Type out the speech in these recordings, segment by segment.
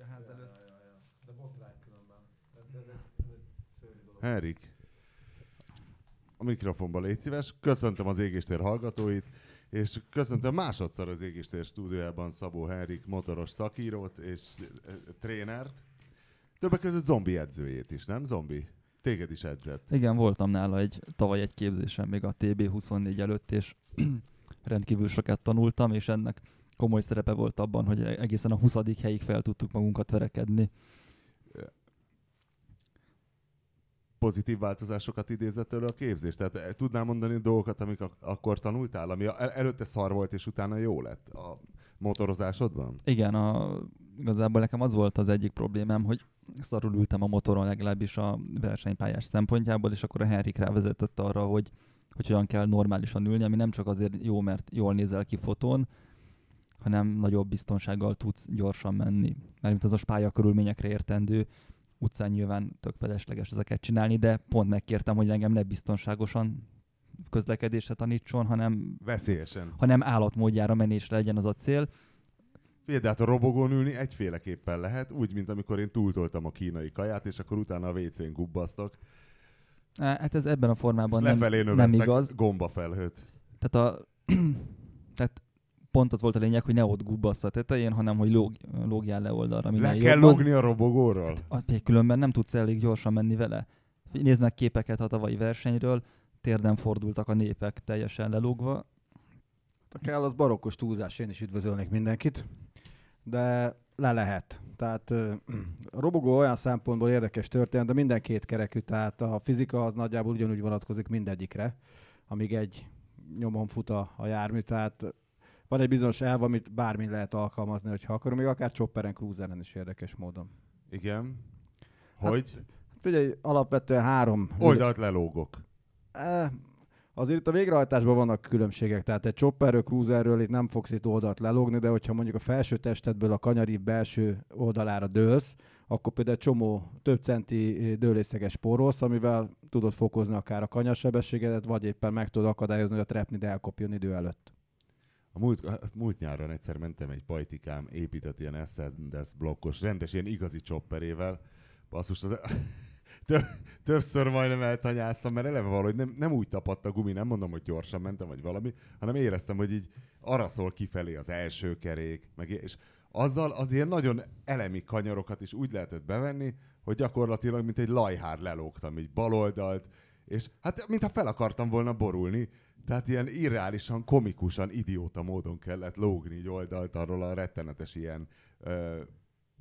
kutyaház Ja, előtt. ja, ja, ja. De botrány különben. Ez, ez, egy, ez egy szörnyű dolog. Henrik, a mikrofonba légy szíves. Köszöntöm az Égéstér hallgatóit, és köszöntöm másodszor az Égéstér stúdiójában Szabó Henrik motoros szakírót és e, trénert. Többek között zombi edzőjét is, nem zombi? Téged is edzett. Igen, voltam nála egy, tavaly egy képzésen még a TB24 előtt, és rendkívül sokat tanultam, és ennek komoly szerepe volt abban, hogy egészen a 20. helyig fel tudtuk magunkat verekedni. Pozitív változásokat idézett elő a képzés? Tehát e, tudnál mondani dolgokat, amik ak- akkor tanultál, ami el- előtte szar volt, és utána jó lett a motorozásodban? Igen, a, igazából nekem az volt az egyik problémám, hogy szarul ültem a motoron legalábbis a versenypályás szempontjából, és akkor a Henrik rávezetett arra, hogy, hogy hogyan kell normálisan ülni, ami nem csak azért jó, mert jól nézel ki fotón, hanem nagyobb biztonsággal tudsz gyorsan menni. Mert az a pályakörülményekre értendő, utcán nyilván tök felesleges ezeket csinálni, de pont megkértem, hogy engem ne biztonságosan közlekedésre tanítson, hanem, Veszélyesen. hanem állatmódjára menésre legyen az a cél. Figyelj, de hát a robogón ülni egyféleképpen lehet, úgy, mint amikor én túltoltam a kínai kaját, és akkor utána a WC-n gubbasztok, Hát ez ebben a és formában nem, nem igaz. gombafelhőt. Tehát, a, tehát pont az volt a lényeg, hogy ne ott gubbasz a tetején, hanem hogy lóg, lógjál le oldalra Le kell jobban. logni a robogóról? Hát, különben nem tudsz elég gyorsan menni vele. Nézd meg képeket a tavalyi versenyről, térden fordultak a népek teljesen lelógva. Ha kell, az barokkos túlzás, én is üdvözölnék mindenkit, de le lehet. Tehát a robogó olyan szempontból érdekes történet, de minden két kerekű, tehát a fizika az nagyjából ugyanúgy vonatkozik mindegyikre, amíg egy nyomon fut a, a jármű, tehát van egy bizonyos elv, amit bármi lehet alkalmazni, hogyha akarom, még akár chopperen, cruiseren is érdekes módon. Igen. Hát- Hogy? Figyelj, alapvetően három Oldalt lelógok. Eh, Azért itt a végrehajtásban vannak különbségek, tehát egy chopperről, cruiserről itt nem fogsz itt oldalt lelogni, de hogyha mondjuk a felső testedből a kanyarív belső oldalára dőlsz, akkor például egy csomó több centi dőlészeges spórolsz, amivel tudod fokozni akár a kanyarsebességedet, vagy éppen meg tudod akadályozni, hogy a trepnid elkopjon idő előtt. A múlt, a múlt nyáron egyszer mentem egy pajtikám épített ilyen Ascendus blokkos, rendes ilyen igazi chopperével. Basszus, az, tö, többször majdnem eltanyáztam, mert eleve valahogy nem, nem úgy tapadt a gumi, nem mondom, hogy gyorsan mentem, vagy valami, hanem éreztem, hogy így arra szól kifelé az első kerék, meg, és azzal az ilyen nagyon elemi kanyarokat is úgy lehetett bevenni, hogy gyakorlatilag mint egy lajhár lelógtam, így baloldalt, és hát mintha fel akartam volna borulni, tehát ilyen irreálisan, komikusan, idióta módon kellett lógni így oldalt arról a rettenetes ilyen, ö,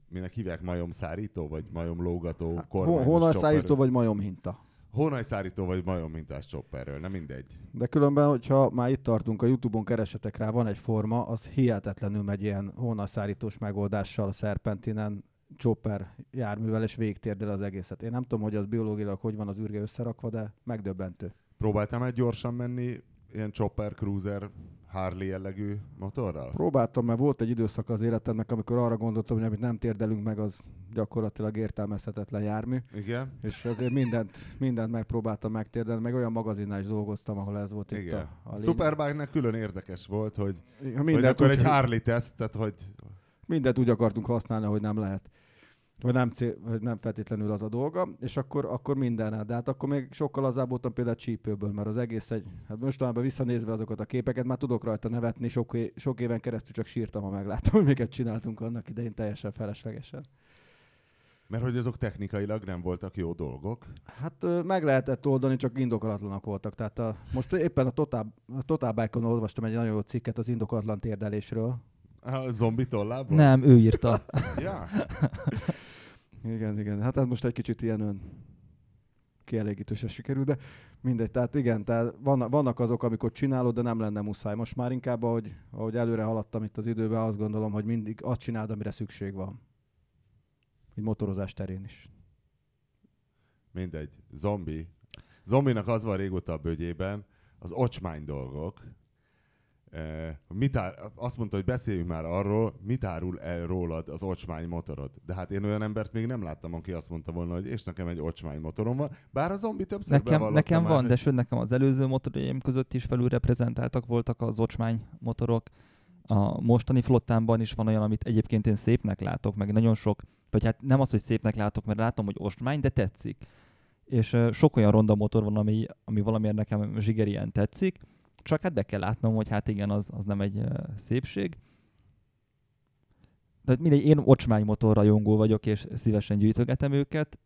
minek hívják majomszárító, vagy majomlógató Hát, kormányos Hónalszállító chopper. vagy majomhinta. Hónajszárító vagy majomintás chopperről, nem mindegy. De különben, hogyha már itt tartunk, a Youtube-on keresetek rá, van egy forma, az hihetetlenül megy ilyen hónalszárítós megoldással a Serpentinen chopper járművel, és végtérdel az egészet. Én nem tudom, hogy az biológilag hogy van az űrge összerakva, de megdöbbentő. Próbáltam egy gyorsan menni, ilyen chopper, cruiser, Harley jellegű motorral? Próbáltam, mert volt egy időszak az életemnek, amikor arra gondoltam, hogy amit nem térdelünk meg, az gyakorlatilag értelmezhetetlen jármű, Igen? és azért mindent, mindent megpróbáltam megtérdelni, meg olyan magazinnál is dolgoztam, ahol ez volt itt Igen. a, a A. Superbike-nek külön érdekes volt, hogy, Ja, hogy akkor úgy, egy Harley teszt, tehát hogy mindent úgy akartunk használni, hogy nem lehet. Vagy nem, cél, vagy nem feltétlenül az a dolga, és akkor, akkor minden. De hát akkor még sokkal lazább voltam például csípőből, mert az egész egy, hát mostanában visszanézve azokat a képeket, már tudok rajta nevetni, sok, sok éven keresztül csak sírtam, ha megláttam, hogy miket csináltunk annak idején teljesen feleslegesen. mert hogy azok technikailag nem voltak jó dolgok. Hát meg lehetett oldani, csak indokolatlanak voltak. Tehát a, most éppen a Total, a Total Bike-on olvastam egy nagyon jó cikket az indokolatlan térdelésről. A zombi tollából? Nem, ő írta. Ja. Igen, igen. Hát ez most egy kicsit ilyen ön kielégítősen sikerül, de mindegy. Tehát igen, tehát vannak, vannak azok, amikor csinálod, de nem lenne muszáj. Most már inkább, ahogy, ahogy előre haladtam itt az időben, azt gondolom, hogy mindig azt csináld, amire szükség van. Egy motorozás terén is. Mindegy. Zombi. Zombinak az van régóta a bögyében, az ocsmány dolgok. Eh, mit ár, azt mondta, hogy beszéljünk már arról, mit árul el rólad az ocsmány motorod. De hát én olyan embert még nem láttam, aki azt mondta volna, hogy és nekem egy ocsmány motorom van. Bár a zombi többször Nekem, nekem már, van, hogy- de sőt nekem az előző motorjaim között is felül reprezentáltak voltak az ocsmány motorok. a mostani flottámban is van olyan, amit egyébként én szépnek látok, meg nagyon sok, vagy hát nem az, hogy szépnek látok, mert látom, hogy ostmány, de tetszik. És sok olyan ronda motor van, ami, ami valamiért nekem zsigerien tetszik, csak hát be kell látnom, hogy hát igen, az, az nem egy uh, szépség. De mindegy, én ocsmány motor rajongó vagyok, és szívesen gyűjtögetem őket.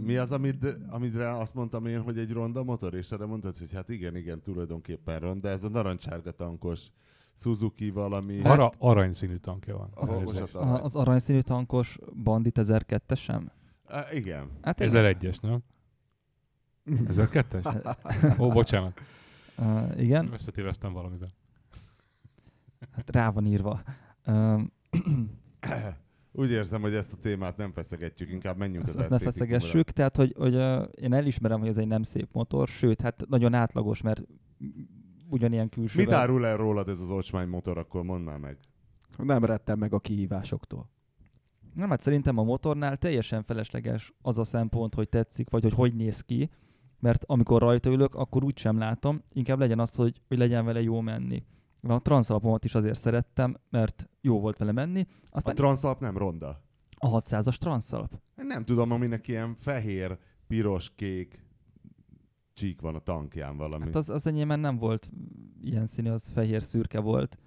Mi az, amit, amire azt mondtam én, hogy egy ronda motor, és erre mondtad, hogy hát igen, igen, tulajdonképpen ronda, ez a narancsárga tankos Suzuki valami. Arra, aranyszínű tankja van. Az Nézd. okosat A, arany. az aranyszínű tankos Bandit 1002 sem? Á, igen. Hát igen. 1001-es, nem? 1002-es? Ó, bocsánat. Uh, igen, Összetéveztem valamivel. hát rá van írva. Uh, Úgy érzem, hogy ezt a témát nem feszegetjük, inkább menjünk ezt, az ezt ne feszegessük, tehát hogy, hogy uh, én elismerem, hogy ez egy nem szép motor, sőt, hát nagyon átlagos, mert ugyanilyen külső. Mit árul el rólad ez az ocsmány motor, akkor mondd már meg. Nem rettem meg a kihívásoktól. Nem, hát szerintem a motornál teljesen felesleges az a szempont, hogy tetszik, vagy hogy hogy néz ki, mert amikor rajta ülök, akkor úgy sem látom, inkább legyen az, hogy, hogy legyen vele jó menni. A transzalpomat is azért szerettem, mert jó volt vele menni. A Aztán transzalp nem ronda. a 600-as transzalp. Én nem tudom, aminek ilyen fehér, piros, kék csík van a tankján valami. Hát az, az enyémben nem volt ilyen színű, az fehér szürke volt,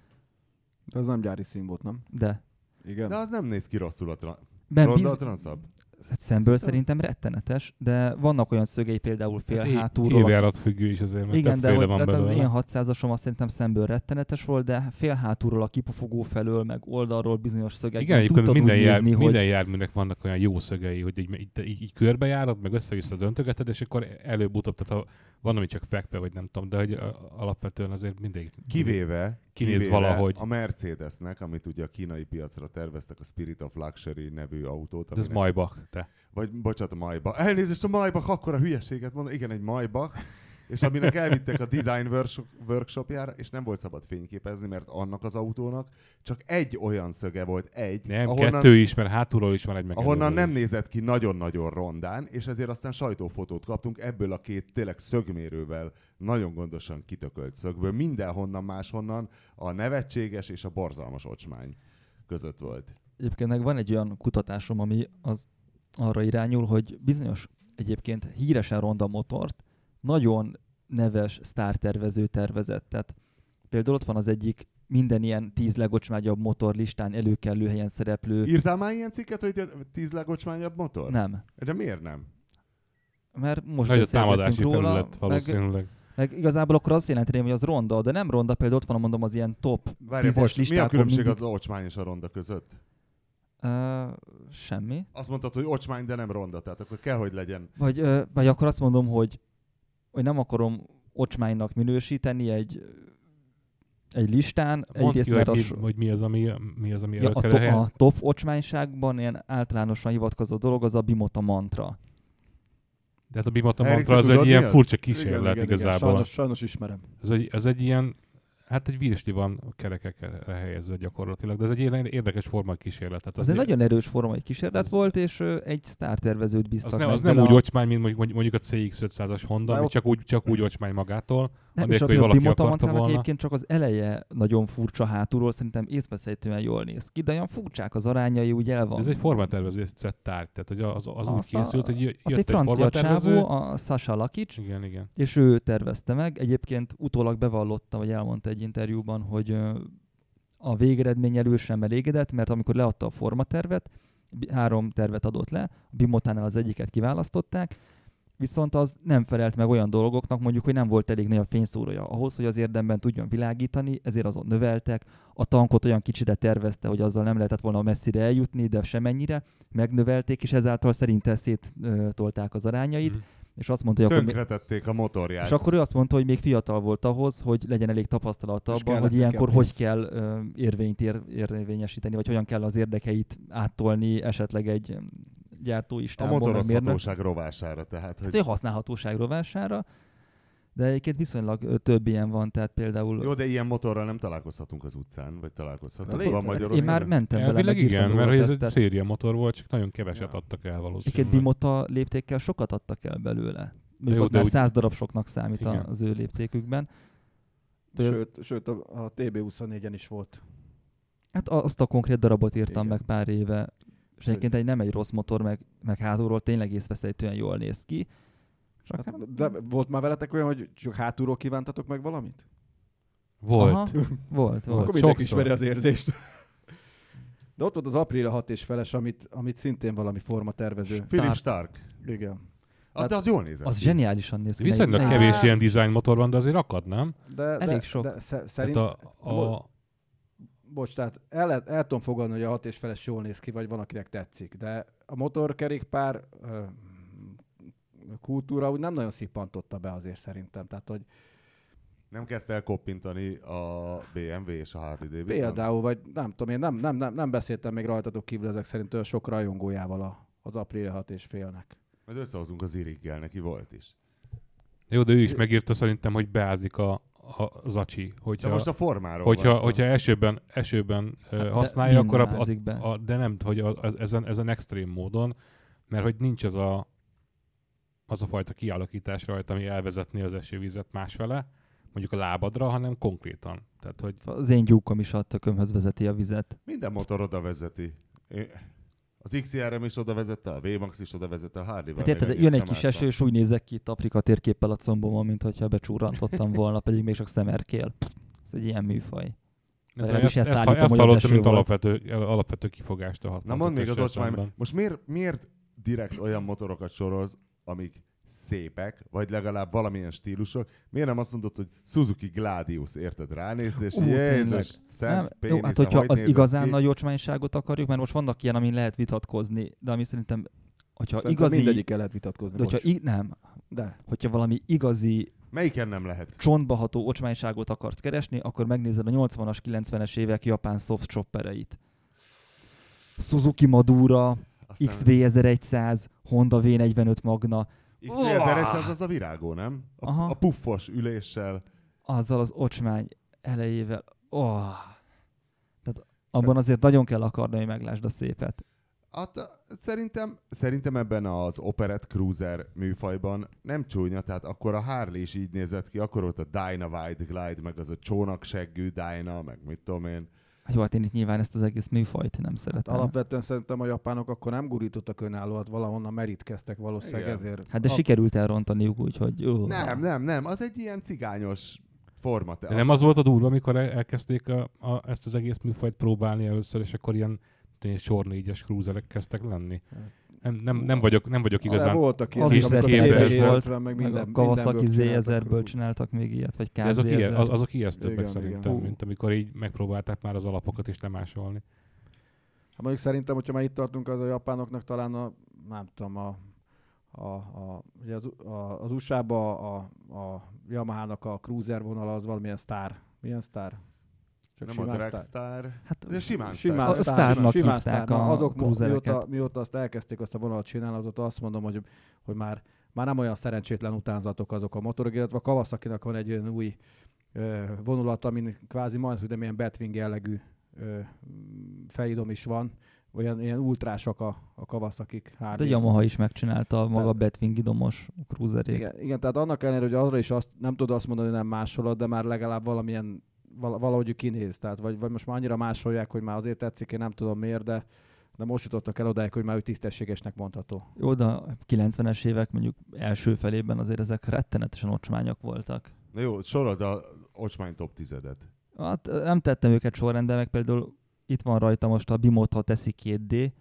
De az nem gyári szín volt, nem? de Igen. De az nem néz ki rosszul a tra- ben ronda biz... a transzalp. Hát szemből szerintem rettenetes, de vannak olyan szögei például fél Hát hátulról, Évjárat függő is azért, mert Igen, de hogy, van tehát az én 600-asom azt szerintem szemből rettenetes volt, de fél hátulról a kipufogó felől, meg oldalról bizonyos szögekben Igen, egyébként minden, jár, nézni, minden hogy járműnek vannak olyan jó szögei, hogy így, így, így, így körbejárod, meg össze-vissza döntögeted, és akkor előbb-utóbb, tehát ha van, ami csak fekve, vagy nem tudom, de hogy alapvetően azért mindig... Kivéve, Kinéz kivéve valahogy. a Mercedesnek, amit ugye a kínai piacra terveztek, a Spirit of Luxury nevű autót. De ez aminek- Maybach, te. Vagy bocsánat, a Maybach. Elnézést, a Maybach, akkor a hülyeséget mondom. Igen, egy Maybach. És aminek elvittek a design workshop- workshopjára, és nem volt szabad fényképezni, mert annak az autónak csak egy olyan szöge volt, egy, Nem, ahonnan, kettő is, mert hátulról is van egy meg ahonnan nem is. nézett ki nagyon-nagyon rondán, és ezért aztán sajtófotót kaptunk ebből a két tényleg szögmérővel, nagyon gondosan kitökölt szögből. Mindenhonnan máshonnan a nevetséges és a borzalmas ocsmány között volt. egyébként meg van egy olyan kutatásom, ami az arra irányul, hogy bizonyos egyébként híresen ronda motort nagyon neves sztártervező tervezett. Tehát például ott van az egyik minden ilyen tíz legocsmányabb motor listán előkelő helyen szereplő. Írtál már ilyen cikket, hogy tíz legocsmányabb motor? Nem. De miért nem? Mert most Nagy a támadási róla, felület meg, valószínűleg. meg, igazából akkor azt jelenti, hogy az ronda, de nem ronda, például ott van, mondom, az ilyen top Várj, tízes bocs, mi a különbség mindig... az ocsmány és a ronda között? Uh, semmi. Azt mondtad, hogy ocsmány, de nem ronda, tehát akkor kell, hogy legyen. Vagy, ö, vagy akkor azt mondom, hogy, hogy nem akarom ocsmánynak minősíteni egy, egy listán. Mondd Egyrészt, ki, mert hogy a, mi, so- hogy mi az, ami, mi az, ami ja, a, to, a top ocsmányságban ilyen általánosan hivatkozó dolog az a Bimota mantra. De hát a Bimata Erik, mantra az egy ilyen az? furcsa Igen, kísérlet igen, igen. igazából. Sajnos, sajnos ismerem. Ez egy, ez egy ilyen, hát egy virsli van kerekekre helyezve gyakorlatilag, de ez egy érdekes forma kísérlet. Tehát Az egy egy- nagyon erős formai kísérlet az- volt, és egy sztártervezőt az bíztak nem, meg az nem úgy a- ocsmány, mint mondjuk- mondjuk a CX-500-as Honda, ami ott- csak úgy, csak úgy ocsmány magától. Nem, és a, anélkül, hogy a valaki Bimota akarta mantrának volna. egyébként csak az eleje nagyon furcsa hátulról, szerintem észveszejtően jól néz ki, de olyan furcsák az arányai, úgy el van. ez egy formatervező tárgy, tehát hogy az, az úgy Azt készült, hogy jö- Azt jött egy francia csávó, a Sasha Lakic, Igen, igen. és ő tervezte meg. Egyébként utólag bevallotta, vagy elmondta egy interjúban, hogy a végeredmény elő sem elégedett, mert amikor leadta a formatervet, három tervet adott le, a Bimotánál az egyiket kiválasztották, viszont az nem felelt meg olyan dolgoknak, mondjuk, hogy nem volt elég nagy a fényszórója ahhoz, hogy az érdemben tudjon világítani, ezért azon növeltek. A tankot olyan kicsire tervezte, hogy azzal nem lehetett volna messzire eljutni, de semennyire. Megnövelték, és ezáltal szerinte széttolták az arányait, Mhm. és azt mondta, hogy akkor, Tönkretették a motorját. és akkor ő azt mondta, hogy még fiatal volt ahhoz, hogy legyen elég tapasztalata abban, hogy ilyenkor hogy pénz. kell ö, érvényt ér, érvényesíteni, vagy hogyan kell az érdekeit áttolni esetleg egy a gyártóistából, meg mérnök. motorozhatóság rovására, tehát, Hát hogy ő használhatóság rovására, de egyébként viszonylag több ilyen van, tehát például jó, de ilyen motorral nem találkozhatunk az utcán, vagy találkozhatunk. De létezik. Magyarországon? én már mentem vele, Elvileg igen, mert ez egy széria motor volt, csak nagyon keveset Ja. adtak el Egyébként valószínűleg. Bimota léptékkel sokat adtak el belőle. Jó, ott de már úgy- 100 darab soknak számít Igen. az ő léptékükben. hogy ez- Sőt, sőt a, a TB24-en is volt. Hát a- azt a konkrét darabot írtam Igen. meg pár éve, és egyébként egy nem egy rossz motor, meg, meg hátulról tényleg észveszejtően jól néz ki. Csak Hát, de volt már veletek olyan, hogy csak hátulról kívántatok meg valamit? Volt. Aha, volt, volt. Akkor mindenki ismeri az érzést. De ott volt az Aprilia 6 és feles, amit, amit szintén valami forma tervező. Philip Stark. Igen. Ah, de az jól nézett Az zseniálisan néz ki. Viszonylag kevés ilyen design motor van, de azért akad, nem? De, de, Elég sok. De sze- Tehát szerint, a, a, bocs, tehát el, lehet- el tudom fogadni, hogy a 6 és feles jól néz ki, vagy van, akinek tetszik. De a motorkerékpár ö, kultúra úgy nem nagyon szippantotta be azért szerintem. Tehát, hogy Nem kezdte el koppintani a BMW és a Harley Davidson? például, vagy nem tudom, én nem, nem, nem, nem beszéltem még rajtatok kívül ezek szerint olyan sok rajongójával a, az Aprilia 6 és félnek. Majd összehozunk az Iriggel, neki volt is. jó, de ő is megírta szerintem, hogy beázik a, a, az acsi. De Hogyha, most a formáról hogyha, van hogyha esőben, esőben Hát hát de használja, akkor a, be. a, a, de nem, hogy a, a, ezen, ezen extrém módon, mert hogy nincs az a, az a fajta kialakítás rajta, ami elvezetné az esővizet másfele, mondjuk a lábadra, hanem konkrétan. Tehát, hogy Az én gyúkom is a tökömhöz vezeti a vizet. Minden motor oda vezeti. Az XRM is oda vezette, a VMAX is oda vezette, a Harley-val. Hát érted, jön egy kis nem eső, és úgy nézek ki itt Afrika térképpel a combomon, mint hogyha becsúrantottam volna, pedig még csak szemerkél. Ez egy ilyen műfaj. Legalábbis ezt, ezt ezt, állítom, ezt hallottam, mint alapvető, alapvető kifogást a Na mondd még az ocsmány, most miért, miért direkt olyan motorokat soroz, amik szépek, vagy legalább valamilyen stílusok. Miért nem azt mondod, hogy Suzuki Gladius, érted? Ránézsz, és Ú. Jézus, szent Nem, pénisze, jó, hát hogyha hogy az igazán ki? nagy ocsmányságot akarjuk, mert most vannak ilyen, amin lehet vitatkozni, de ami szerintem, hogyha Szerintem igazi, mindegyik el lehet vitatkozni. de hogyha, bocs. i- nem, De. hogyha valami igazi Melyiken nem lehet? csontba ható ocsmányságot akarsz keresni, akkor megnézed a 80-as, 90-es évek japán soft choppereit. Suzuki Madura, Aztán XV1100, Honda V45 Magna, XV1100 az a virágó, nem? A, Aha. a puffos üléssel. azzal az ocsmány elejével. Oh. Tehát abban azért nagyon kell akarni, hogy meglásd a szépet. Hát, szerintem, szerintem ebben az Operette Cruiser műfajban nem csúnya, tehát akkor a Harley is így nézett ki, akkor volt a Dyna Wide Glide, meg az a csónakseggű Dyna, meg mit tudom én. Hát jó, hát én itt nyilván ezt az egész műfajt nem Hát szeretem. alapvetően szerintem a japánok akkor nem gurítottak önállóat, valahonnan merítkeztek valószínűleg Igen. ezért. Hát de A- sikerült elrontaniuk, úgyhogy... Ó. Nem, nem, nem, az egy ilyen cigányos forma. De nem az volt a durva, amikor el- elkezdték a, a, ezt az egész műfajt próbálni először, és akkor ilyen, sor négyes cruiserek kezdtek lenni. Nem, nem, nem, vagyok, nem vagyok De igazán... voltak Az ilyenek, is CB750, volt, meg Meg minden, a Kawasaki mindenből Z1000-ből csináltak. még ilyet, vagy De azok, ilyen, KZ1000. azok ijesztőbbek Igen, szerintem, igen. mint amikor így megpróbálták már az alapokat is lemásolni. Hát mondjuk szerintem, hogyha már itt tartunk, az a japánoknak talán a, nem tudom, a, a, a, ugye az, a, az USA-ba a, a Yamaha-nak a cruiser vonala az valamilyen sztár. Milyen sztár? Csak Nem a. Dragstar. Hát, De simán Simán A sztár. sztárnak simán hívták a azok mióta, mióta azt elkezdték azt a vonalat csinálni, azóta azt mondom, hogy, hogy már, már nem olyan szerencsétlen utánzatok azok a motorok, illetve a Kawasaki-nak van egy olyan új ö, vonulat, amin kvázi majdnem, hogy milyen Batwing jellegű ö, fejidom is van. Olyan ilyen ultrásak a, a Kawasaki de Harley. Yamaha is megcsinálta a maga Batwing idomos cruiserét. Igen, igen, tehát annak ellenére, hogy arra is azt nem tudod azt mondani, hogy nem másolod, de már legalább valamilyen val- valahogy kinéz. Tehát vagy, vagy most már annyira másolják, hogy már azért tetszik, én nem tudom miért, de, de most jutottak el odáig, hogy már ő tisztességesnek mondható. Jó, de a 90-es évek mondjuk első felében azért ezek rettenetesen ocsmányok voltak. Na jó, sorod a ocsmány top tizedet. Hát nem tettem őket sorrendbe, meg például itt van rajta most a Bimotha Teszi 2D,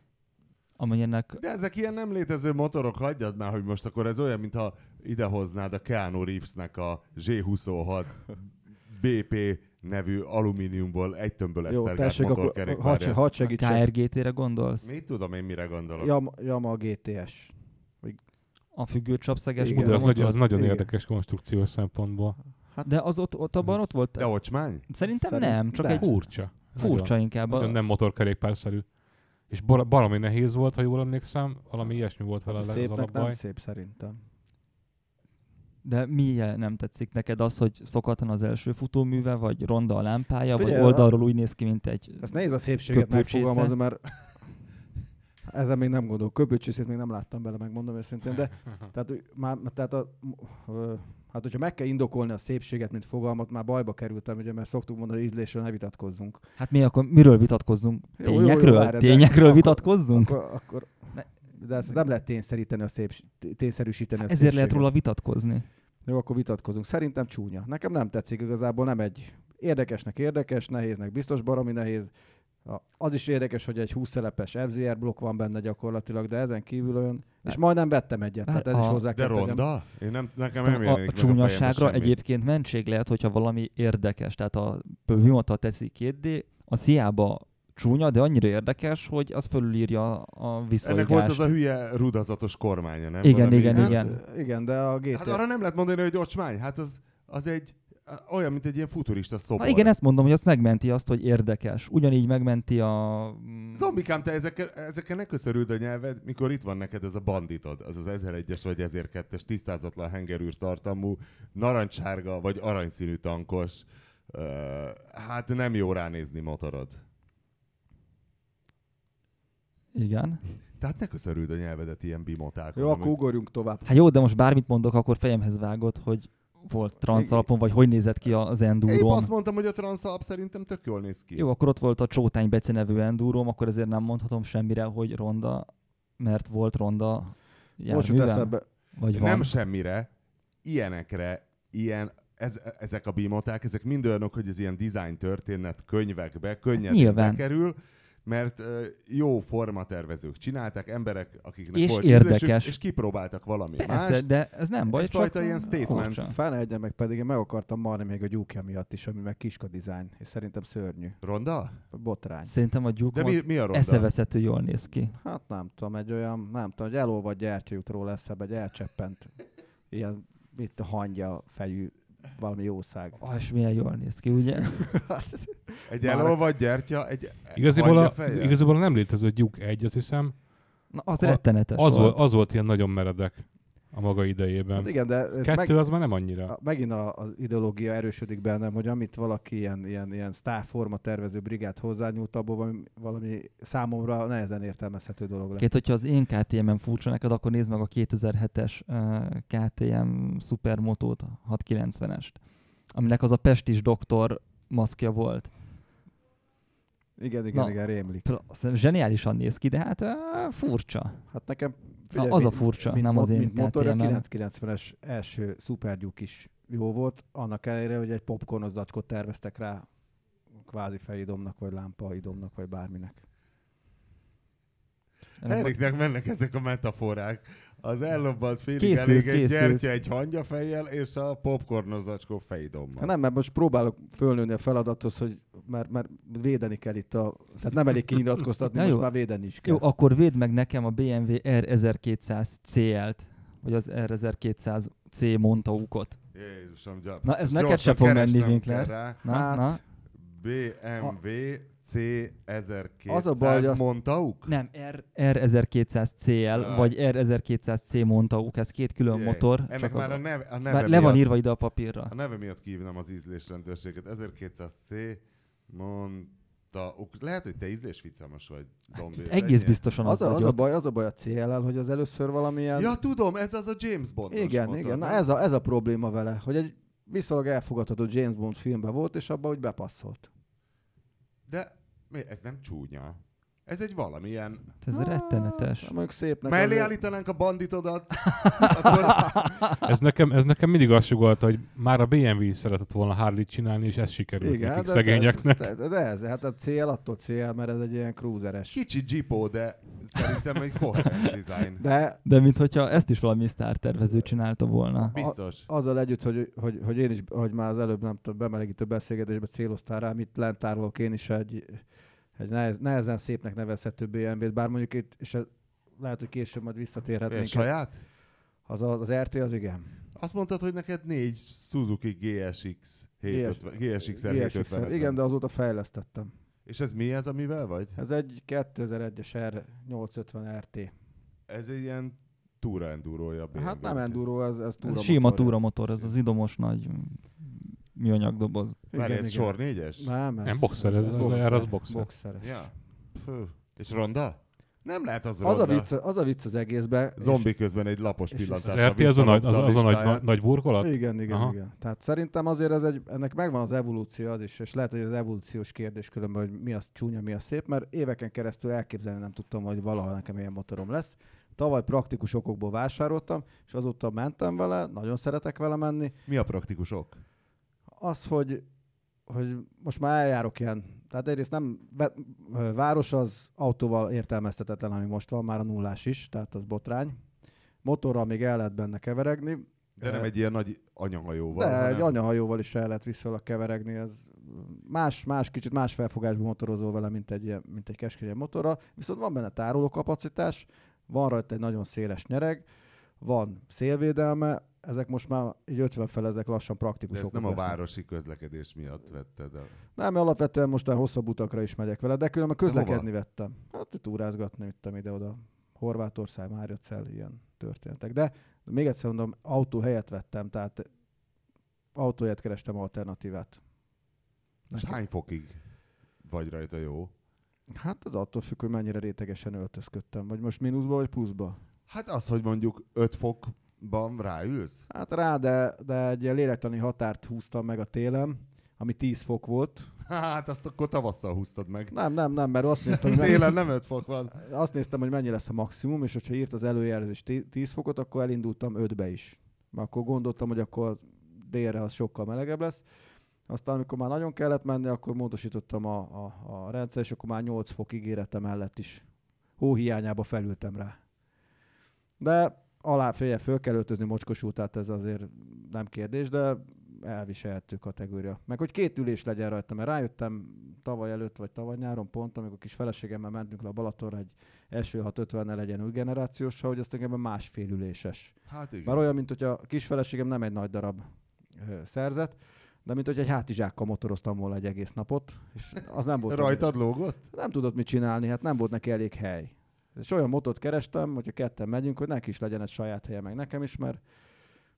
amelynek De ezek ilyen nem létező motorok, hagyjad már, hogy most akkor ez olyan, mintha idehoznád a Keanu Reevesnek a G26 BP nevű alumíniumból egy tömből Jó, esztergált akkor hadd a segítsek. KRGT-re gondolsz? Mit tudom én, mire gondolok? Yama, Yamaha GTS. A függőcsapszeges Igen. De az, motor? nagy, az nagyon Igen. érdekes konstrukciós szempontból. De az ott, ott abban ott volt? De ocsmány? Szerintem Szerint- nem, csak de. egy Furcsa. furcsa inkább. Nagyon, A, nagyon nem motorkerékpárszerű. És bar- baromi nehéz volt, ha jól emlékszem, valami ilyesmi volt vele Hát az szépnek nem szép szerintem. De mi nem tetszik neked az, hogy szokatlan az első futóműve, vagy ronda a lámpája, Figyelj, vagy oldalról úgy néz ki, mint egy... Ezt nehéz a szépséget megfogalmazni, mert ezen még nem gondolok. Köpőcsészét még nem láttam bele, megmondom őszintén, de tehát, már, tehát a, Hát, hogyha meg kell indokolni a szépséget, mint fogalmat, már bajba kerültem, ugye, mert szoktuk mondani, hogy ízlésről ne vitatkozzunk. Hát mi akkor miről vitatkozzunk? Jó, jó, jó, Tényekről? várj, Tényekről akkor- vitatkozzunk? Akkor, akkor, de ezt nem lehet tényszeríteni a szép, tényszerűsíteni a Ezért lehet róla vitatkozni. Jó, akkor vitatkozunk. Szerintem csúnya. Nekem nem tetszik igazából, nem egy érdekesnek érdekes, nehéznek biztos baromi nehéz. A- Az is érdekes, hogy egy 20 szelepes FZR blokk van benne gyakorlatilag, de ezen kívül olyan... És majdnem vettem egyet, tehát ez is A- hozzá De ronda? Én nem, nekem nem a, a csúnyasságra semmi. egyébként mentség lehet, hogyha valami érdekes. Tehát a Vimota teszi 2D, az hiába csúnya, de annyira érdekes, hogy az fölülírja a viszonygást. Ennek volt az a hülye rudazatos kormánya, nem? Igen, Valami- igen, Hát, igen. igen, de a GT... Hát arra nem lehet mondani, hogy ocsmány. Hát az, az egy olyan, mint egy ilyen futurista szobor. Na igen, ezt mondom, hogy azt megmenti azt, hogy érdekes. Ugyanígy megmenti a... mm, Zombikám, te ezekkel, ezekkel ne köszörüld a nyelved, mikor itt van neked ez a banditod, az az 1001-es vagy 1002-es tisztázatlan hengerűr tartalmú, narancssárga vagy aranyszínű tankos. Uh, hát nem jó ránézni motorod. Igen. Tehát ne köszörüld a nyelvedet ilyen bimotákon. Jó, amik- akkor ugorjunk tovább. Hát jó, de most bármit mondok, akkor fejemhez vágott, hogy volt transzalapon, vagy hogy nézett ki az Épp enduro azt mondtam, hogy a transzalap szerintem tök jól néz ki. Jó, akkor ott volt a Csótány Bece nevű enduro akkor ezért nem mondhatom semmire, hogy ronda, mert volt ronda Most jut vagy van. Nem semmire, ilyenekre, ilyen, ez, ezek a bimoták, ezek mind olyanok, hogy ez ilyen design történet könyvekbe könnyen Nyilván. bekerül, mert jó formatervezők csinálták, emberek, akiknek És volt érdekes. ízlésük, és kipróbáltak valami Persze, más. de ez nem baj, Egyfajta csak ilyen statement. Fene egyen meg pedig én meg akartam marni még a gyúkja miatt is, ami meg kiska design, és szerintem szörnyű. Ronda? Botrány. Szerintem a De Duke mi, mi a ronda? eszeveszető jól néz ki. Hát nem tudom, egy olyan, nem tudom, hogy jut róla eszebe, egy elcseppent, ilyen, itt a hangya fejű, valami jószág. Ah, és milyen jól néz ki, ugye? Egy Már- elolvadt gyertya, egy Igaziból a, hangyafejjel? igaziból a nem létező Duke 1, azt hiszem, Na, az A- rettenetes az volt. volt, az volt ilyen nagyon meredek a maga idejében. Hát igen, de Kettő az már nem annyira. a, megint a, az ideológia erősödik bennem, hogy amit valaki ilyen, ilyen, ilyen sztárforma tervező brigád hozzányújt, abból valami, valami számomra nehezen értelmezhető dolog lett. Két, hogyha az én KTM-en furcsa neked, akkor nézd meg a 2007-es uh, KTM Supermotót, 690-est, aminek az a pestis doktor maszkja volt. Igen, igen, Na. igen, rémlik. Zseniálisan néz ki, de hát uh, furcsa. Hát nekem Na, az a furcsa, mint, nem az én mint motor, a KTM-em. 990-es első szupergyúk is jó volt, annak ellenére, hogy egy popcornos zacskot terveztek rá kvázi fejédomnak, vagy lámpaidomnak, vagy bárminek. Eriknek mennek ezek a metaforák. Az ellobbant félig Készült, elég egy készült. gyertya egy hangyafejjel, és a popcornos zacskó fejdommal. Hát nem, mert most próbálok fölnőni a feladathoz, hogy mert, mert védeni kell itt a... Tehát nem elég kinyilatkoztatni, most jó. már védeni is kell. Jó, akkor védd meg nekem a BMW R1200 CL-t, vagy az R1200 C Montaukot. Jézusom, gyap. Na, ez neked se fog menni, Winkler. Na, Hát, na. BMW C1200 Az a baj, hogy azt- Montauk? Nem, R, R1200 CL, Jaj. vagy R1200 C Montauk, ez két külön Figyelj, motor. Ennek csak már az, a, neve, a neve Bár le van miatt- írva ide a papírra. A neve miatt kívnám az ízlésrendőrséget. 1200C Montauk. Lehet, hogy te ízlésficamos vagy, zombi. Egész Ennyi? biztosan az, az, a, az, a baj, az a baj a CLL, hogy az először valamilyen... Ja, tudom, ez az a James Bond. igen, motor, igen. Na ez a, ez a probléma vele, hogy egy viszonylag elfogadható James Bond filmben volt, és abban úgy bepasszolt. De ez nem csúnya. Ez egy valamilyen... Ez rettenetes. Mondjuk szépnek. Mellé állítanánk a banditodat, akkor Ez nekem, ez nekem mindig azt sugalta, hogy már a BMW szeretett volna Harley-t csinálni, és ez sikerült Igen, nekik de, szegényeknek. De, de, de, ez, hát a cél attól cél, mert ez egy ilyen cruiseres. kicsi Jeepo, de szerintem egy koherens design. De De mint hogyha ezt is valami sztár tervező csinálta volna. Biztos. azzal együtt, hogy, hogy, hogy én is, hogy már az előbb nem tudom, bemelegítő beszélgetésbe céloztál rám, itt lent én is egy, egy nehez, nehezen szépnek nevezhető BMW-t, bár mondjuk itt, és ez, lehet, hogy később majd visszatérhetnénk. saját? Az, az, az RT az igen. Azt mondtad, hogy neked négy Suzuki GSX 750, GSX-er GSX-er. 750 Igen, de azóta fejlesztettem. És ez mi ez, amivel vagy? Ez egy 2001-es R850 RT. Ez egy ilyen túra endurója a BMW. Hát nem enduro, ez, ez túra Ez sima motorja. túramotor, ez az idomos nagy műanyag doboz. Várj, ez igen. sor négyes? Nem, ez, Nem, boxer, ez- ez- boxer, ez boxer. boxeres. Ja. Fő. És ronda? Nem lehet az, Az a, vicc, az a vicc az egészben. és- Zombi közben egy lapos és- pillantással Az RT az a nagy, az, az a nagy, nagy burkolat? Igen, igen, Aha. igen. Tehát szerintem azért ez egy, ennek megvan az evolúció az is, és lehet, hogy az evolúciós kérdés különben, hogy mi az csúnya, mi az szép, mert éveken keresztül elképzelni nem tudtam, hogy valaha nekem ilyen motorom lesz. Tavaly praktikus okokból vásároltam, és azóta mentem vele, nagyon szeretek vele menni. Mi a praktikus ok? Az, hogy, hogy most már eljárok ilyen, tehát egyrészt nem, város az autóval értelmeztetetlen, ami most van, már a nullás is, tehát az botrány. Motorral még el lehet benne keveregni, De nem egy ilyen nagy anyahajóval. de hanem... egy anyahajóval is el lehet viszonylag keveregni, ez más, más, kicsit más felfogásban motorozol vele, mint egy, ilyen, mint egy keskeny motorra, viszont van benne tároló kapacitás, van rajta egy nagyon széles nyereg, van szélvédelme, ezek most már így 50 fel, ezek lassan De praktikusok. ezt nem a városi közlekedés miatt vetted el. Nem, mert alapvetően most már hosszabb utakra is megyek vele, de különben De közlekedni hova? vettem. Hát túrázgatni vittem ide-oda. Horvátország, Márjacel, ilyen történetek. De még egyszer mondom, autó helyet vettem, tehát autóját kerestem alternatívát. És hány fokig vagy rajta jó? Hát az attól függ, hogy mennyire rétegesen öltözködtem. Vagy most mínuszba, vagy pluszba. Hát az, hogy mondjuk 5 fokban ráülsz? Hát rá, de, de egy ilyen lélektani határt húztam meg a télen, ami 10 fok volt. Hát azt akkor tavasszal húztad meg. Nem, nem, nem, mert azt néztem, hogy mennyi, Télen nem 5 fok van. azt néztem, hogy mennyi lesz a maximum, és hogyha írt az előjelzés tí- 10 fokot, akkor elindultam 5-be is. Mert akkor gondoltam, hogy akkor délre az sokkal melegebb lesz. Aztán, amikor már nagyon kellett menni, akkor módosítottam a, a, a rendszer, és akkor már 8 fok ígérete mellett is hó hiányába felültem rá. De alá félje föl kell öltözni mocskosul, tehát ez azért nem kérdés, de elviselhető kategória. Meg hogy két ülés legyen rajta, mert rájöttem tavaly előtt, vagy tavaly nyáron pont, amikor kis feleségemmel mentünk le a Balatonra, egy SV650-nel legyen új generációs, hogy azt engem másfél üléses. Hát igen. Már olyan, mint hogy a kis feleségem nem egy nagy darab ö, szerzet, de mint hogy egy hátizsákkal motoroztam volna egy egész napot, és az nem volt. Rajtad lógott? Nem tudott mit csinálni, hát nem volt neki elég hely. És olyan motort kerestem, hogyha ketten megyünk, hogy neki is legyen egy saját helye, meg nekem is, mert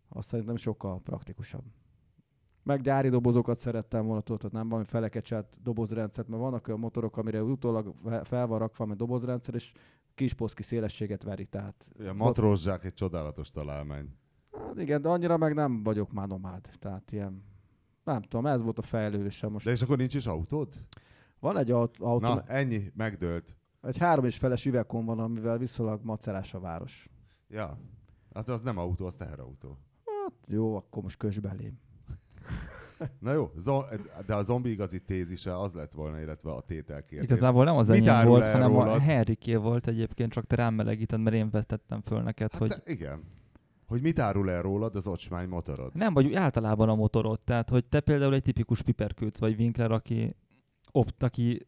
azt szerintem sokkal praktikusabb. Meg gyári dobozokat szerettem volna, tudod, nem valami felekecsát dobozrendszert, mert vannak olyan motorok, amire utólag fe- fel van rakva egy dobozrendszer, és kisposzki szélességet veri, tehát Ilyen matrózzsák egy csodálatos találmány. hát igen, de annyira meg nem vagyok már nomád, tehát ilyen, nem tudom, ez volt a fejlődésem most. De és akkor nincs is autód? Van egy aut- autó, Na, ennyi, megdőlt. Egy három és feles üvegkon van, amivel viszonylag macerás a város. Ja. Hát az nem autó, az teherautó. Jó, akkor most kös belém. Na jó, de a zombi igazi tézise az lett volna, illetve a tételkérdés. Igazából nem az enyém volt, el hanem a rólad? Henriké volt egyébként, csak te rám melegíted, mert én vetettem föl neked, Hát hogy te, igen. Hogy mit árul el rólad az ocsmány motorod? nem, vagy úgy általában a motorod. Tehát, hogy te például egy tipikus piperkőc vagy Winkler, aki, opt, aki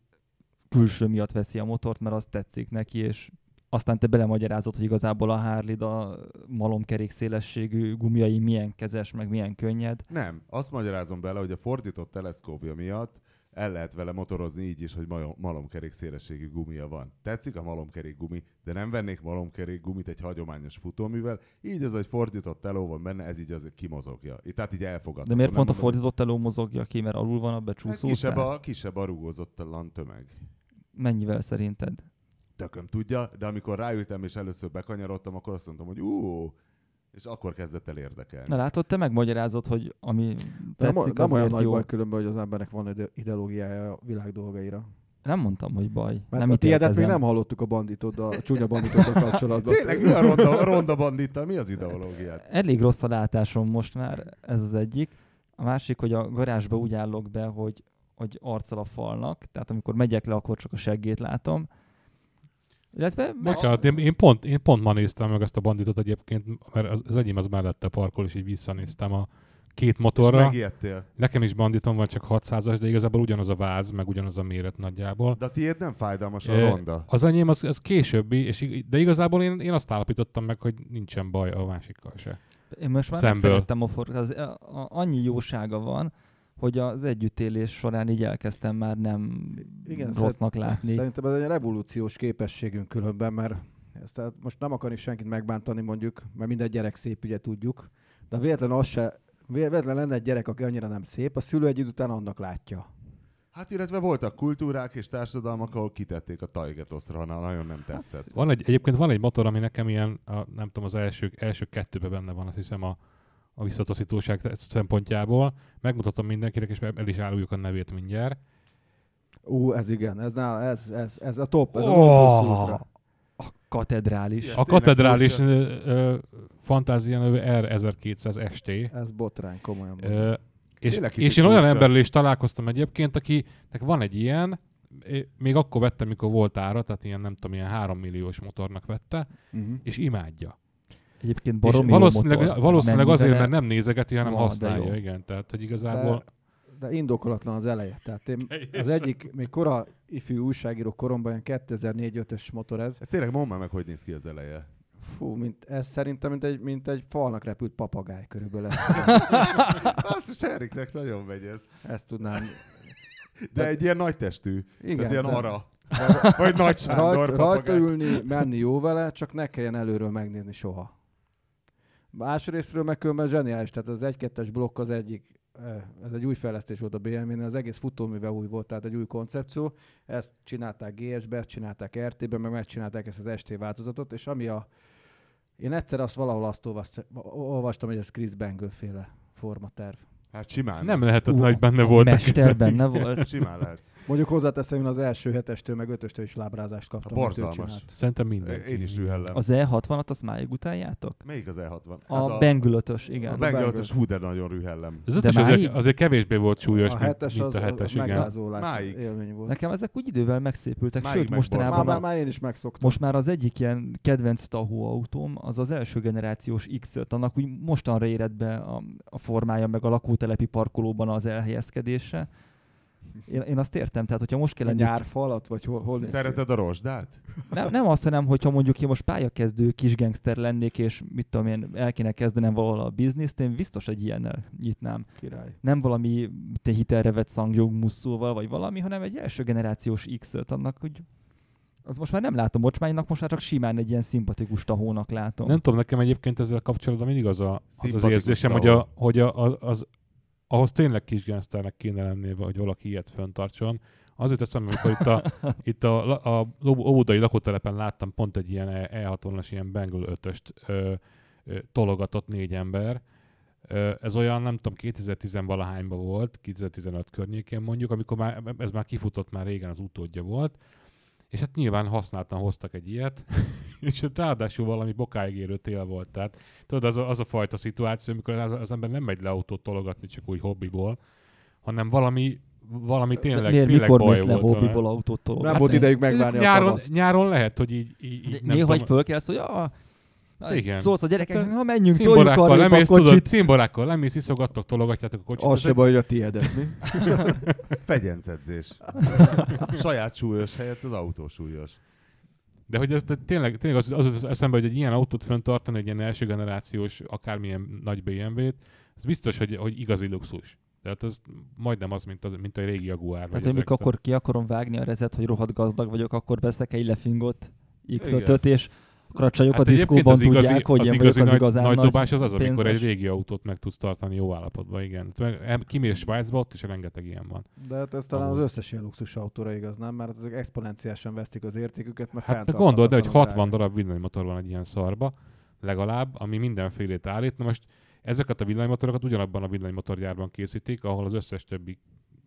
külső miatt veszi a motort, mert az tetszik neki, és aztán te belemagyarázod, hogy igazából a harley a malomkerék szélességű gumiai milyen kezes, meg milyen könnyed. Nem, azt magyarázom bele, hogy a fordított teleszkópja miatt el lehet vele motorozni így is, hogy ma- malomkerék szélességű gumia van. Tetszik a malomkerék gumi, de nem vennék malomkerék gumit egy hagyományos futóművel, így az, hogy fordított teló van benne, ez így az kimozogja. Itt, tehát így elfogadható. De miért pont a fordított eló mozogja ki, mert alul van a hát becsúszó kisebb, a, kisebb a rugózottalan tömeg. Mennyivel szerinted? Tököm tudja, de amikor ráültem és először bekanyarodtam, akkor azt mondtam, hogy ú, és akkor kezdett el érdekelni. Na látod, te megmagyarázod, hogy ami nem, tetszik, nem az olyan miért nagy jó. baj különben, hogy az embernek van ide- ideológiája a világ dolgaira. Nem mondtam, hogy baj. Mert nem a tiédet még nem hallottuk a banditoddal, a csúnya banditoddal kapcsolatban. Tényleg, mi a ronda, ronda bandittal? Mi az ideológiát? Elég rossz a látásom most már, ez az egyik. A másik, hogy a garázsba úgy állok be, hogy, hogy arccal a falnak, tehát amikor megyek le, akkor csak a seggét látom. Illetve. Bocsánat, én, én, pont, én pont ma néztem meg ezt a banditot egyébként, mert az, az enyém az mellette parkol, és így visszanéztem a két És motorra. megijedtél. Nekem is banditom van, csak 600-as, de igazából ugyanaz a váz, meg ugyanaz a méret nagyjából. De a tiéd nem fájdalmas a ronda. Az enyém az, az későbbi, és, ig- de igazából én, én azt állapítottam meg, hogy nincsen baj a másikkal se. Én most már Szemből. megszerettem a for... az, a, a, annyi jósága van, hogy az együttélés során így elkezdtem már nem Igen, rossznak látni. Szerintem ez egy revolúciós képességünk különben, mert ezt tehát most nem akarni senkit megbántani mondjuk, mert minden gyerek szép, ugye tudjuk, de véletlen az se, véletlen lenne egy gyerek, aki annyira nem szép, a szülő egy idő után annak látja. Hát illetve voltak kultúrák és társadalmak, ahol kitették a Taigetoszra, ha nagyon nem tetszett. Van egy, egyébként van egy motor, ami nekem ilyen, a, nem tudom, az első, első kettőben benne van, azt hiszem a, a visszataszítóság szempontjából. Megmutatom mindenkinek, és el is áruljuk a nevét mindjárt. Ú, ez igen, ez, nála, ez, ez, ez a top, ez a Oh! ultra. A katedrális. Igen. A katedrális fantázia nevű R1200 ST. Ez botrány, komolyan. Ö, és, és én olyan emberrel is találkoztam egyébként, akinek van egy ilyen, még akkor vettem, mikor volt ára, tehát ilyen nem tudom, ilyen 3 milliós motornak vette, Uh-huh. és imádja. Egyébként baromi valószínűleg, motor. valószínűleg azért, mert nem nézegeti, hanem Van, de használja, igen. Tehát, hogy igazából... De, de indokolatlan az eleje. Tehát én, az egyik, még kora ifjú újságíró koromban, ilyen 2004-5-ös motor ez. Ez tényleg mondd már meg, hogy néz ki az eleje. Fú, mint, ez szerintem mint egy, mint egy falnak repült papagáj körülbelül. Azt most Eriknek nagyon megy ez. Ezt tudnám. De egy ilyen nagy testű. Igen, tehát ilyen de- ara. Vagy nagy Sándor Rajt, rajta papagáj. ülni, menni jó vele, csak ne kelljen előről megnézni soha. Másrésztről meg különben zseniális, tehát az 1-2-es blokk az egyik, eh, ez egy új fejlesztés volt a BMW-nél, az egész futóműve új volt, tehát egy új koncepció. Ezt csinálták GS-be, ezt csinálták RT-ben, meg megcsinálták ezt az ST változatot, és ami a... Én egyszer azt valahol azt olvast, olvastam, hogy ez Chris Bangle féle formaterv. Hát simán. Nem lehetett, Ú, hogy benne a voltak Mester benne volt. Simán lehet. Mondjuk hozzáteszem, én az első hetestől, meg ötöstől is lábrázást kaptam. ő borzalmas. Szerintem minden. Én is rühellem. Az E60-at azt máig utáljátok? Melyik az E60? A, Ez Bengülötös, igen. A Az Bengalatos hú, de nagyon rühellem. Az De ötös azért, azért kevésbé volt súlyos, a mint, hetes mint az, a hetes, az igen. Máig. élmény volt. Nekem ezek úgy idővel megszépültek, Máig sőt mostanában Már, már, a, már én is megszoktam. most már az egyik ilyen kedvenc tahó autóm, az az első generációs X5, annak úgy mostanra érett be a, a formája, meg a lakótelepi parkolóban az elhelyezkedése. Én, én azt értem, tehát hogyha most a kellene... nyárfalat, vagy hol, hol? Szereted a rozsdát? Nem, nem azt, hanem hogyha mondjuk én most pályakezdő kis gangster lennék, és mit tudom én, el kéne kezdenem valahol a bizniszt, én biztos egy ilyennel nyitnám. Király. Nem valami te hitelre vett szangjog musszóval, vagy valami, hanem egy első generációs X5, annak, hogy az most már nem látom mocsmánynak, most már csak simán egy ilyen szimpatikus tahónak látom. Nem tudom, nekem egyébként ezzel kapcsolatban mindig az a, az, az érzésem, hogy, tahó. a, hogy a, a, az, ahhoz tényleg kis gangsternek kéne lennie, hogy valaki ilyet föntartson. Azért teszem, amikor itt a, itt a, a, a óbudai lakótelepen láttam pont egy ilyen E- E60-as ilyen Bengal 5-öst ö, ö, tologatott négy ember. Ö, ez olyan, nem tudom, 2010-valahányban volt, 2015 környékén mondjuk, amikor már, ez már kifutott, már régen az utódja volt. És hát nyilván használtan hoztak egy ilyet, és hát ráadásul valami bokáig érő tél volt. Tehát tudod, az a, az a fajta szituáció, amikor az, az ember nem megy le autót tologatni csak úgy hobbiból, hanem valami, valami tényleg, Miért, tényleg mikor baj mész le hobbiból autót Nem tologatni? volt idejük megvárni a nyáron, tavaszt. nyáron lehet, hogy így, így, így nem Néha így tudom, fölkelsz, hogy ah, na, Igen. szólsz a gyerekeknek, na menjünk, toljuk arrébb a kocsit. cimborákkal lemész, iszogattok, tologatjátok a kocsit. Az se baj, hogy a tiédet, mi? Fegyencedzés. Saját súlyos helyett az autó súlyos. De hogy ez de tényleg, tényleg az, az, az eszembe, hogy egy ilyen autót fenntartani, egy ilyen első generációs, akármilyen nagy BMW-t, ez biztos, hogy, hogy igazi luxus. Tehát ez majdnem az, mint, az, mint a régi Jaguar. Tehát, mikor akkor ki akarom vágni a rezet, hogy rohadt gazdag vagyok, akkor veszek egy lefingott X5-öt, Igen. és akkor a csajok a diszkóban az igazi, tudják, hogy az én igazi vagyok az nagy, igazán nagy nagy dobás az az, amikor egy pénzes. régi autót meg tudsz tartani jó állapotban, igen. Kimész Svájcba, ott is rengeteg ilyen van. De hát ez talán az Amúgy. összes ilyen luxus autóra igaz, nem? Mert ezek exponenciálisan vesztik az értéküket, mert Hát meg gondold, de hogy fenntarthatatlanul 60 drága. darab villanymotor van egy ilyen szarba, legalább, ami mindenfélét állít. Na most ezeket a villanymotorokat ugyanabban a villanymotorgyárban készítik, ahol az összes többi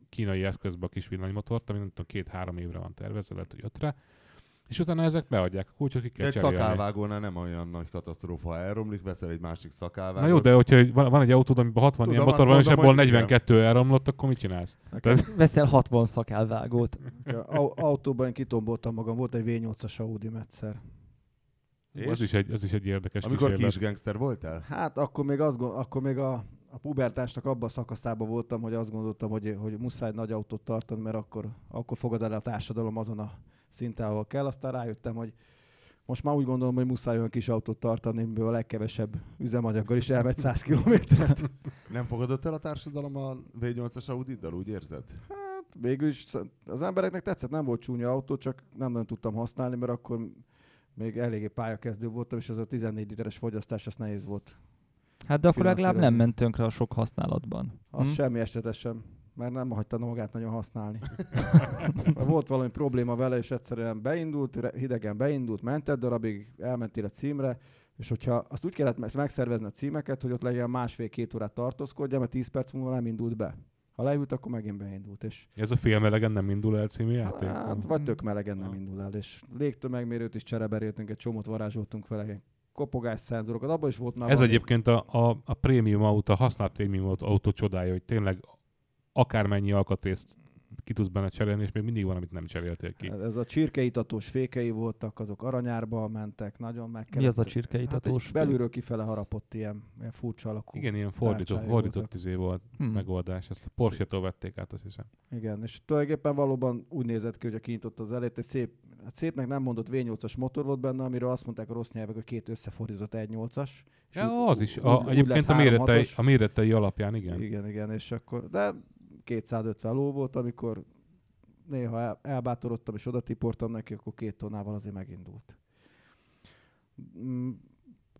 kínai eszközben a kis villanymotort, ami nem tudom, két-három évre van tervezve, lehet, hogy ötre. És utána ezek beadják a kulcsot, ki De kell egy cserélni. szakálvágónál nem olyan nagy katasztrófa, ha elromlik, veszel egy másik szakálvágót. Na jó, de hogyha van, van egy autód, amiben 60 Tudom, ilyen motor van, és abból hogy igen. 42 elromlott, akkor mit csinálsz? Nekem Veszel 60 szakálvágót. au- autóban én kitomboltam magam, volt egy V8-as Audi egyszer. És? Az is, egy, az is egy érdekes Amikor kísérlet. kis gangster voltál? Hát akkor még, gond- akkor még a, a pubertásnak abban a szakaszában voltam, hogy azt gondoltam, hogy, hogy muszáj nagy autót tartani, mert akkor, akkor fogad el a társadalom azon a szinten, ahol kell. Aztán rájöttem, hogy most már úgy gondolom, hogy muszáj olyan kis autót tartani, amiből a legkevesebb üzemanyaggal is elmegy 100 kilométert. Nem fogadott el a társadalom a V8-as Audi-dal, úgy érzed? Hát végül is az embereknek tetszett, nem volt csúnya autó, csak nem nagyon tudtam használni, mert akkor még eléggé pályakezdő voltam, és az a 14 literes fogyasztás, az nehéz volt. Hát de akkor legalább nem ment tönkre a sok használatban. Az Hm? semmi esetesen sem. Mert nem hagyta magát nagyon használni. Volt valami probléma vele, és egyszerűen beindult, hidegen beindult, ment egy darabig, elmentél a címre, és hogyha azt úgy kellett me- megszervezni a címeket, hogy ott legyen másfél-két órát tartózkodja, mert 10 perc múlva nem indult be. Ha leült, akkor megint beindult. És Ez a félmelegen nem indul el című játék? hát, vagy tök melegen nem Ah. indul el. És légtömegmérőt is csereberéltünk, egy csomót varázsoltunk vele, kopogás szenzorokat, abban is volt már Ez valami- egyébként a, a, a prémium autó, a használt prémium autó, autó csodája, hogy tényleg akármennyi alkatrészt ki tudsz benne cserélni, és még mindig van, amit nem cseréltél ki. Ez a csirkeitatós fékei voltak, azok aranyárba mentek, nagyon meg Mi az a kellett- csirkeitatós Hát belülről kifele harapott ilyen, ilyen furcsa alakú. Igen, ilyen fordított, fordított izé volt Hm. megoldás. Ezt a Porsche-tól vették át, azt hiszem. Igen, és tulajdonképpen valóban úgy nézett ki, hogy a kinyitott az elét, egy szép, hát szépnek nem mondott V8-as motor volt benne, amiről azt mondták a rossz nyelvek, hogy két összefordított 1.8-as. és Ja, úgy- az is. úgy- A, úgy egyébként lett a méretei, 3.6-os. a méretei alapján, igen. Igen, igen, és akkor, de 250 ló volt, amikor néha el, elbátorodtam és oda tiportam neki, akkor két tonnával azért megindult. Mm,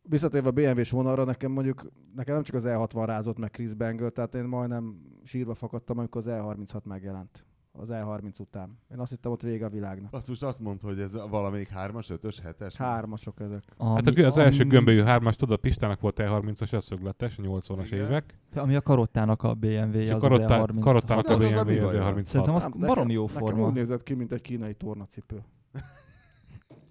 Visszatérve a BMW-s vonalra, nekem mondjuk, nekem nem csak az E60 rázott meg Chris Bangle, tehát én majdnem sírva fakadtam, amikor az E36 megjelent. Az E30 után. Én azt hittem, ott vége a világnak. Azt most azt mondta, hogy ez valamelyik 3-as, 5-ös, 7-es? Hármasok ezek. Hát Ami, a, az első ami- gömbölyű hármas, tudod, Pistának volt E30-as, ez szögletes, a 80-as Igen. évek. Ami a karottának a a az karottá, az E30. karottának Hát a az az, BMW az baj van. E36. Szerintem az Nem, barom nekem, jó nekem forma. úgy nézett ki, mint egy kínai tornacipő.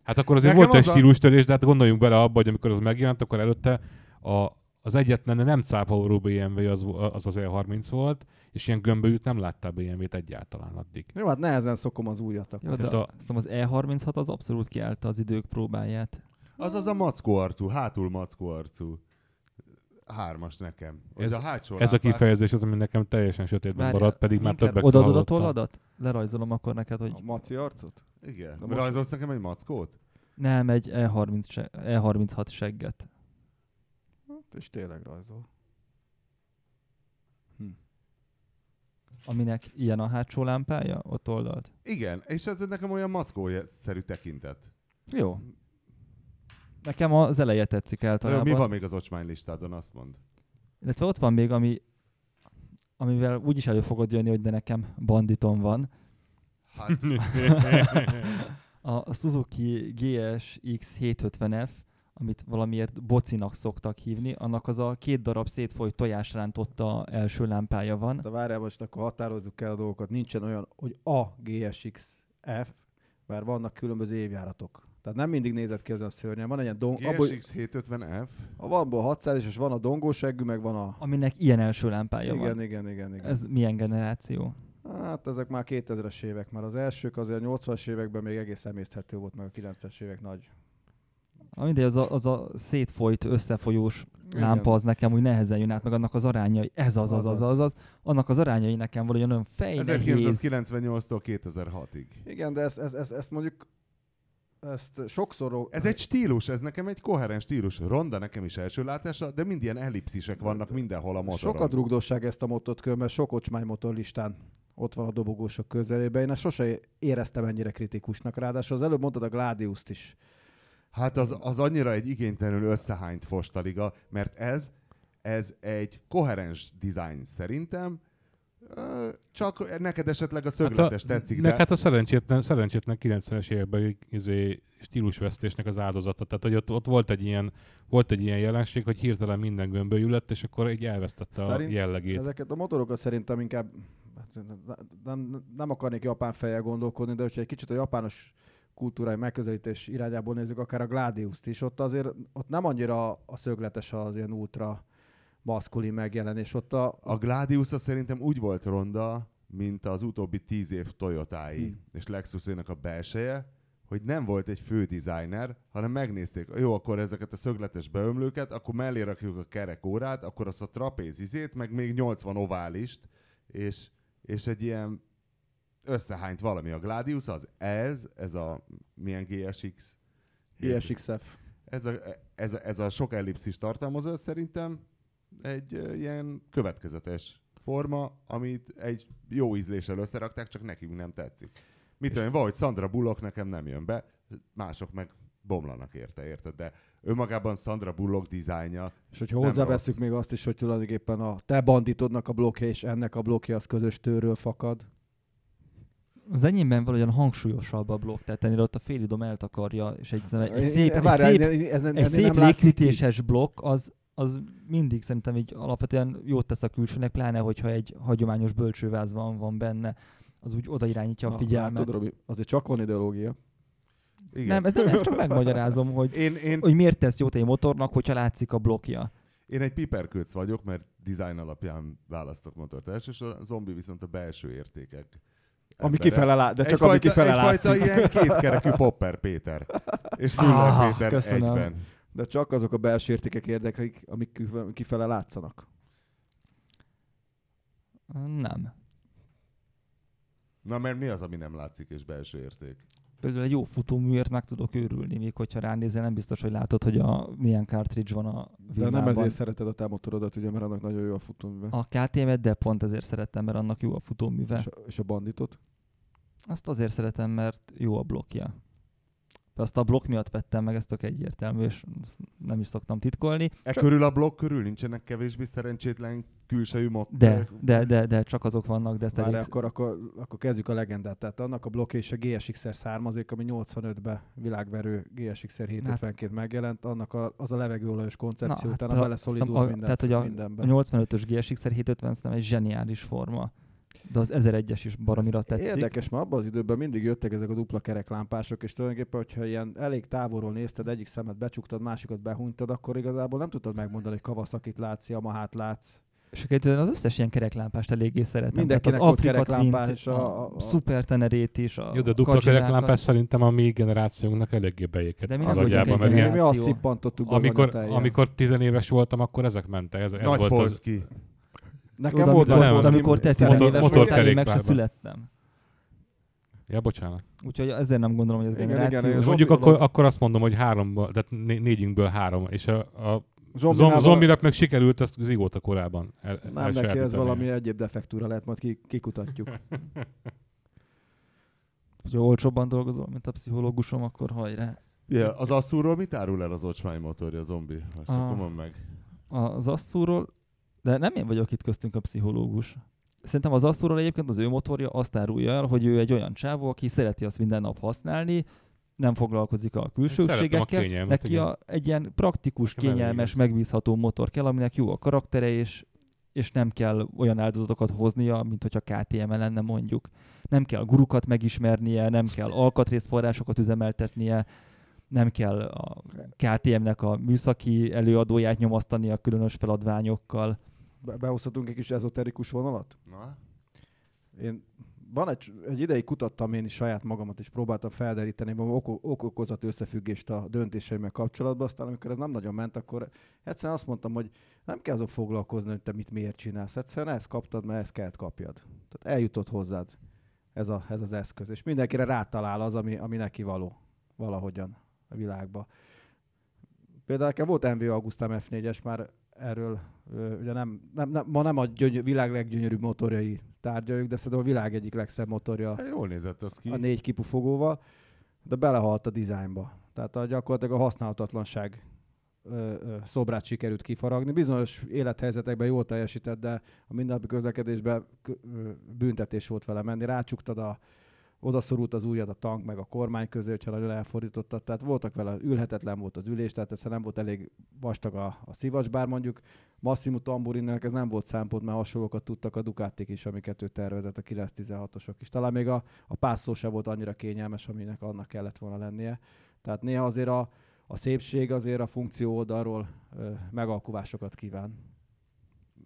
Hát akkor azért Nekem volt egy az a- stílustörés, de hát gondoljunk bele abba, hogy amikor az megjelent, akkor előtte a, az egyetlen nem cápoló BMW az, az az E30 volt, és ilyen gömbölyűt nem láttál BMW-t egyáltalán addig. Jó, hát nehezen szokom az újat akkor. Jó, de a- azt az E36 az abszolút kiállta az idők próbáját. Az az a mackó arcú, hátul mackó arcú. Hármas nekem. Hogy Ez- a hátsó Ez a lámpát- kifejezés az, ami nekem teljesen sötétben Várjál, maradt, pedig már többek Odaadod a hallottam. tolladat? Lerajzolom akkor neked, hogy A maci arcot? Igen. De most- Rajzolsz nekem egy mackót? nem egy E E30 se- E36 segget. És tényleg rajzol. Aminek ilyen a hátsó lámpája, ott oldalt. Igen, és ez nekem olyan mackó-szerű tekintet. Jó. Nekem az eleje tetszik általában. mi van még az ocsmány listádon, azt mond. Illetve ott van még, ami, amivel úgy is elő fogod jönni, hogy de nekem banditom van. Hát, A Suzuki GSX 750F, amit valamiért bocinak szoktak hívni, annak az a két darab szétfolyt tojásrántotta első lámpája van. De várjál most, akkor határozzuk el a dolgokat. Nincsen olyan, hogy a GSX F, mert vannak különböző évjáratok. Tehát nem mindig nézett ki az a szörnyen. Van egy ilyen dong... abból- GSX 750F, a van abból 600 és van a dongóseggű, meg van a... Aminek ilyen első lámpája Igen, van. igen, igen, igen. Ez milyen generáció? Hát ezek már 2000-es évek, mert az elsők azért a 80-as években még egész emészthető volt, meg a 90-es évek nagy. Ah, Mindegy, az a, az a szétfolyt, összefolyós Igen. lámpa az nekem úgy nehezen jön át, meg annak az arányai, ez az, az, az, az, az, annak az arányai nekem valahogy olyan fejnehéz. 1998-tól 2006-ig. Igen, de ezt, ezt, ezt, ezt mondjuk ezt sokszor... Ez egy stílus, ez nekem egy koherens stílus. Ronda nekem is első látása, de mind ilyen ellipszisek vannak mindenhol a motoron. Sokat rugdosság ezt a motot kör, mert sok ocsmány motor listán ott van a dobogósok közelében. Én ezt sose éreztem ennyire kritikusnak. Ráadásul az előbb mondtad a Gladius-t is. Hát az, az annyira egy igénytelenül összehányt fostaliga, mert ez, ez egy koherens design szerintem, csak neked esetleg a szögletes tetszik, Meg de hát a szerencsétlen, szerencsétlen 90-es években izé, stílusvesztésnek az áldozata. Tehát, hogy ott, ott volt, egy ilyen, volt egy ilyen jelenség, hogy hirtelen minden gömbölyű lett, és akkor így elvesztette Szerint a jellegét. Ezeket a motorokat szerintem inkább hát nem, nem akarnék japán fejjel gondolkodni, de hogyha egy kicsit a japános kultúrai megközelítés irányából nézzük, akár a Gladius-t is, ott azért ott nem annyira a szögletes az ilyen ultra maszkulin megjelenés. Ott a, a Gladius szerintem úgy volt ronda, mint az utóbbi tíz év Toyotái Hmm. és Lexusének a belseje, hogy nem volt egy fő designer, hanem megnézték, jó, akkor ezeket a szögletes beömlőket, akkor mellé rakjuk a kerek órát, akkor azt a trapéz izét, meg még 80 oválist, és, és egy ilyen összehányt valami a Gladius, az ez, ez a milyen GSX? GSX-F. Ez a, ez, a, ez a sok ellipszis tartalmazó, ez szerintem egy ilyen következetes forma, amit egy jó ízléssel összerakták, csak nekünk nem tetszik. Mit tudom én, valahogy Sandra Bullock nekem nem jön be, mások meg bomlanak érte, érted? De önmagában Sandra Bullock dizájnja, És hogyha hozzáveszünk még azt is, hogy tulajdonképpen a te banditodnak a blokkja és ennek a blokkja az közös tőről fakad. Az enyémben valahogyan hangsúlyosabb a blokk, tehát ennél ott a félidom eltakarja, és egy, egy szép, egy várjál, szép, ez- ez- egy szép légkötéses blokk, az, az mindig szerintem így alapvetően jót tesz a külsőnek, pláne hogyha egy hagyományos bölcsőváz van, van benne, az úgy oda irányítja a figyelmet. Látod, Robi, azért csak van ideológia. igen. nem, ez nem, ezt csak megmagyarázom, hogy, Én, én, hogy miért tesz jót egy motornak, hogyha látszik a blokkja. én egy piperkőc vagyok, mert design alapján választok motort elsősorban, a zombi viszont a belső értékek. Ami kifele lát, de csak egyfajta, ami kifele egyfajta látszik. ilyen kétkerekű Popper Péter. És Müller Ah, Péter köszönöm. egyben. De csak azok a belső értékek érdekelik, amik kif- kifele látszanak. Nem. Na mert mi az, ami nem látszik és belső érték? Például egy jó futóműért meg tudok őrülni, még hogyha ránézel, nem biztos, hogy látod, hogy a, milyen cartridge van a De villában. nem ezért szereted a te motorodat, ugye, mert annak nagyon jó a futóműve. A KTM-et, de pont ezért szerettem, mert annak jó a futóműve. És, a, és a banditot. Azt azért szeretem, mert jó a blokkja. Azt a blokk miatt vettem meg, ez tök egyértelmű, és nem is szoktam titkolni. E Csak- körül a blokk körül nincsenek kevésbé szerencsétlen külsejű mot... De, de, de, de csak azok vannak, de ezt Várj, elég... akkor, akkor, akkor kezdjük a legendát. Tehát annak a blokkja és a GSX-er származik, ami 85-ben világverő GSX-er 752 megjelent, annak a, az a levegőolajos koncepció, hát utána a- beleszolidult minden, tehát, hogy a- mindenben. A 85-ös GSX-er 750 szerintem egy zseniális forma. De az 1001-es is baromira tetszik. Érdekes, mert abban az időben mindig jöttek ezek a dupla kereklámpások, és tulajdonképpen, hogyha ilyen elég távolról nézted, egyik szemet becsuktad, másikat behunytad, akkor igazából nem tudtad megmondani, hogy Kawasaki látsz, Yamahát látsz. És akkor az összes ilyen kereklámpást eléggé szeretem. Mindenkinek Tehát az volt Afrika kereklámpás, Twint, a- a, a- a Super Tenerét is, a Jó, de dupla Kajinákat. kereklámpás szerintem a mi generációnknak eléggé beéket. De mi mert egy ilyen, mi azt szippantottuk be az amikor, amikor tizenéves voltam, akkor ezek mentek. Ez, ez Nagy volt az, Polszki. Nekem Tudod, volt amikor, nem, amikor te szerintem- 10 éves motor- voltál, én meg se születtem. Ja, bocsánat. Úgyhogy ezért nem gondolom, hogy ez Igen, generáció. igen, mondjuk akkor, akkor azt mondom, hogy háromból, tehát né- négyünkből három, és a, a Zombinával- zom, zombinak meg sikerült ezt zigóta korábban el, Nem, neki ez valami egyéb defektúra lehet, majd ki- kikutatjuk. Hogyha olcsóbban dolgozol, mint a pszichológusom, akkor hajrá. Ja, az asszúról mit árul el az ocsmány motorja, a zombi? Azt csak Ah. mondd meg. Az Asszúról, de nem én vagyok itt köztünk a pszichológus. Szerintem az Asszúról egyébként az ő motorja azt árulja el, hogy ő egy olyan csávó, aki szereti azt minden nap használni, nem foglalkozik a a külsőségekkel, kényelmet, neki igen. a, egy ilyen praktikus, Nekem kényelmes, megbízható motor kell, aminek jó a karaktere, és, és nem kell olyan áldozatokat hoznia, mint hogyha KTM lenne mondjuk. Nem kell gurukat megismernie, nem kell alkatrészforrásokat üzemeltetnie, nem kell a KTM-nek a műszaki előadóját nyomasztani a különös feladványokkal. Be- behozhatunk egy kis ezoterikus vonalat? Na? Én van egy, egy ideig kutattam én is saját magamat, és próbáltam felderíteni valami oko- ok-okozat összefüggést a döntéseimmel kapcsolatban, aztán amikor ez nem nagyon ment, akkor egyszerűen azt mondtam, hogy nem kell azon foglalkozni, hogy te mit miért csinálsz. Egyszerűen ezt kaptad, mert ezt kellett kapjad. Tehát eljutott hozzád ez, a, ez az eszköz. És mindenkire rátalál az, ami, ami neki való valahogyan a világba. Például nekem volt MV Augustam F4-es, már erről ugye nem, nem, nem, ma nem a gyöny- világ leggyönyörűbb motorjai tárgyaljuk, de szerintem a világ egyik legszebb motorja Hát jól nézett az ki. a négy kipufogóval, de belehalt a dizájnba. Tehát a, gyakorlatilag a használhatatlanság ö, ö, szobrát sikerült kifaragni. Bizonyos élethelyzetekben jól teljesített, de a mindennapi közlekedésben büntetés volt vele menni. Rácsuktad a odaszorult az ujjad a tank meg a kormány közé, hogyha nagyon elfordítottad. Tehát voltak vele, ülhetetlen volt az ülés, tehát egyszerűen nem volt elég vastag a, a szivacs, bár mondjuk Massimo Tamburinnek ez nem volt szempont, mert hasonlókat tudtak a Ducatik is, amiket ő tervezett, a 916-osok is. Talán még a, a pászó se volt annyira kényelmes, aminek annak kellett volna lennie. Tehát néha azért a, a szépség azért a funkció oldalról ö, megalkuvásokat kíván.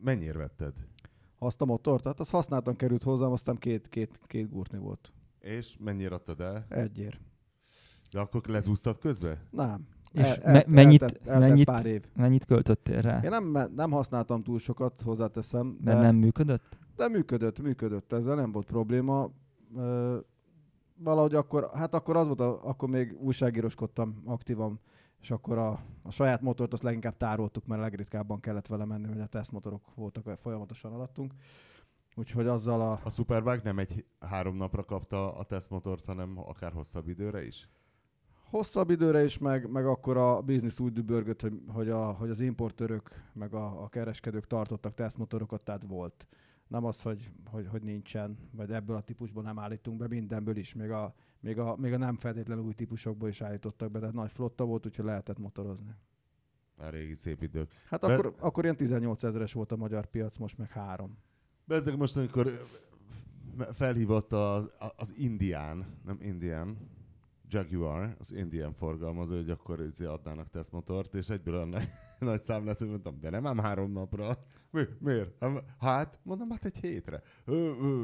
Mennyire vetted? Azt a motort, tehát az használtan került hozzám, aztán két, két, két gurtni volt. És mennyire adtad el? Egyér. De akkor lezúztad közbe? Nem. És me- mennyit- eltett, eltett mennyit- pár év. Mennyit költöttél rá? Én nem, nem használtam túl sokat, hozzáteszem, de, Mert nem működött? de működött, működött, ezzel nem volt probléma. Ö, valahogy akkor, hát akkor az volt, a, akkor még újságíroskodtam aktívan, és akkor a, a saját motort azt leginkább tároltuk, mert legritkábban kellett vele menni, hogy a tesztmotorok voltak folyamatosan alattunk. Úgyhogy azzal a, A Superbike nem egy három napra kapta a tesztmotort, hanem akár hosszabb időre is? Hosszabb időre is, meg, meg akkor a biznisz úgy dübörgött, hogy, hogy, a, hogy az importőrök, meg a, a kereskedők tartottak tesztmotorokat, tehát volt. Nem az, hogy, hogy, hogy nincsen, vagy ebből a típusból nem állítunk be, mindenből is, még a, még a, még a nem feltétlenül új típusokból is állítottak be, tehát nagy flotta volt, úgyhogy lehetett motorozni. A régi szép idők. Hát Be- akkor, akkor ilyen 18 ezeres volt a magyar piac, most meg három. Bezzeg most, amikor felhívott az, az Indián, nem Indian, Jaguar, az Indian forgalmazó, hogy akkor adnának tesztmotort, és egyből olyan nagy, nagy szám lett, hogy mondtam, de nem ám három napra. Mi, miért? Hát- Hát, mondom, hát egy hétre. Ö, ö,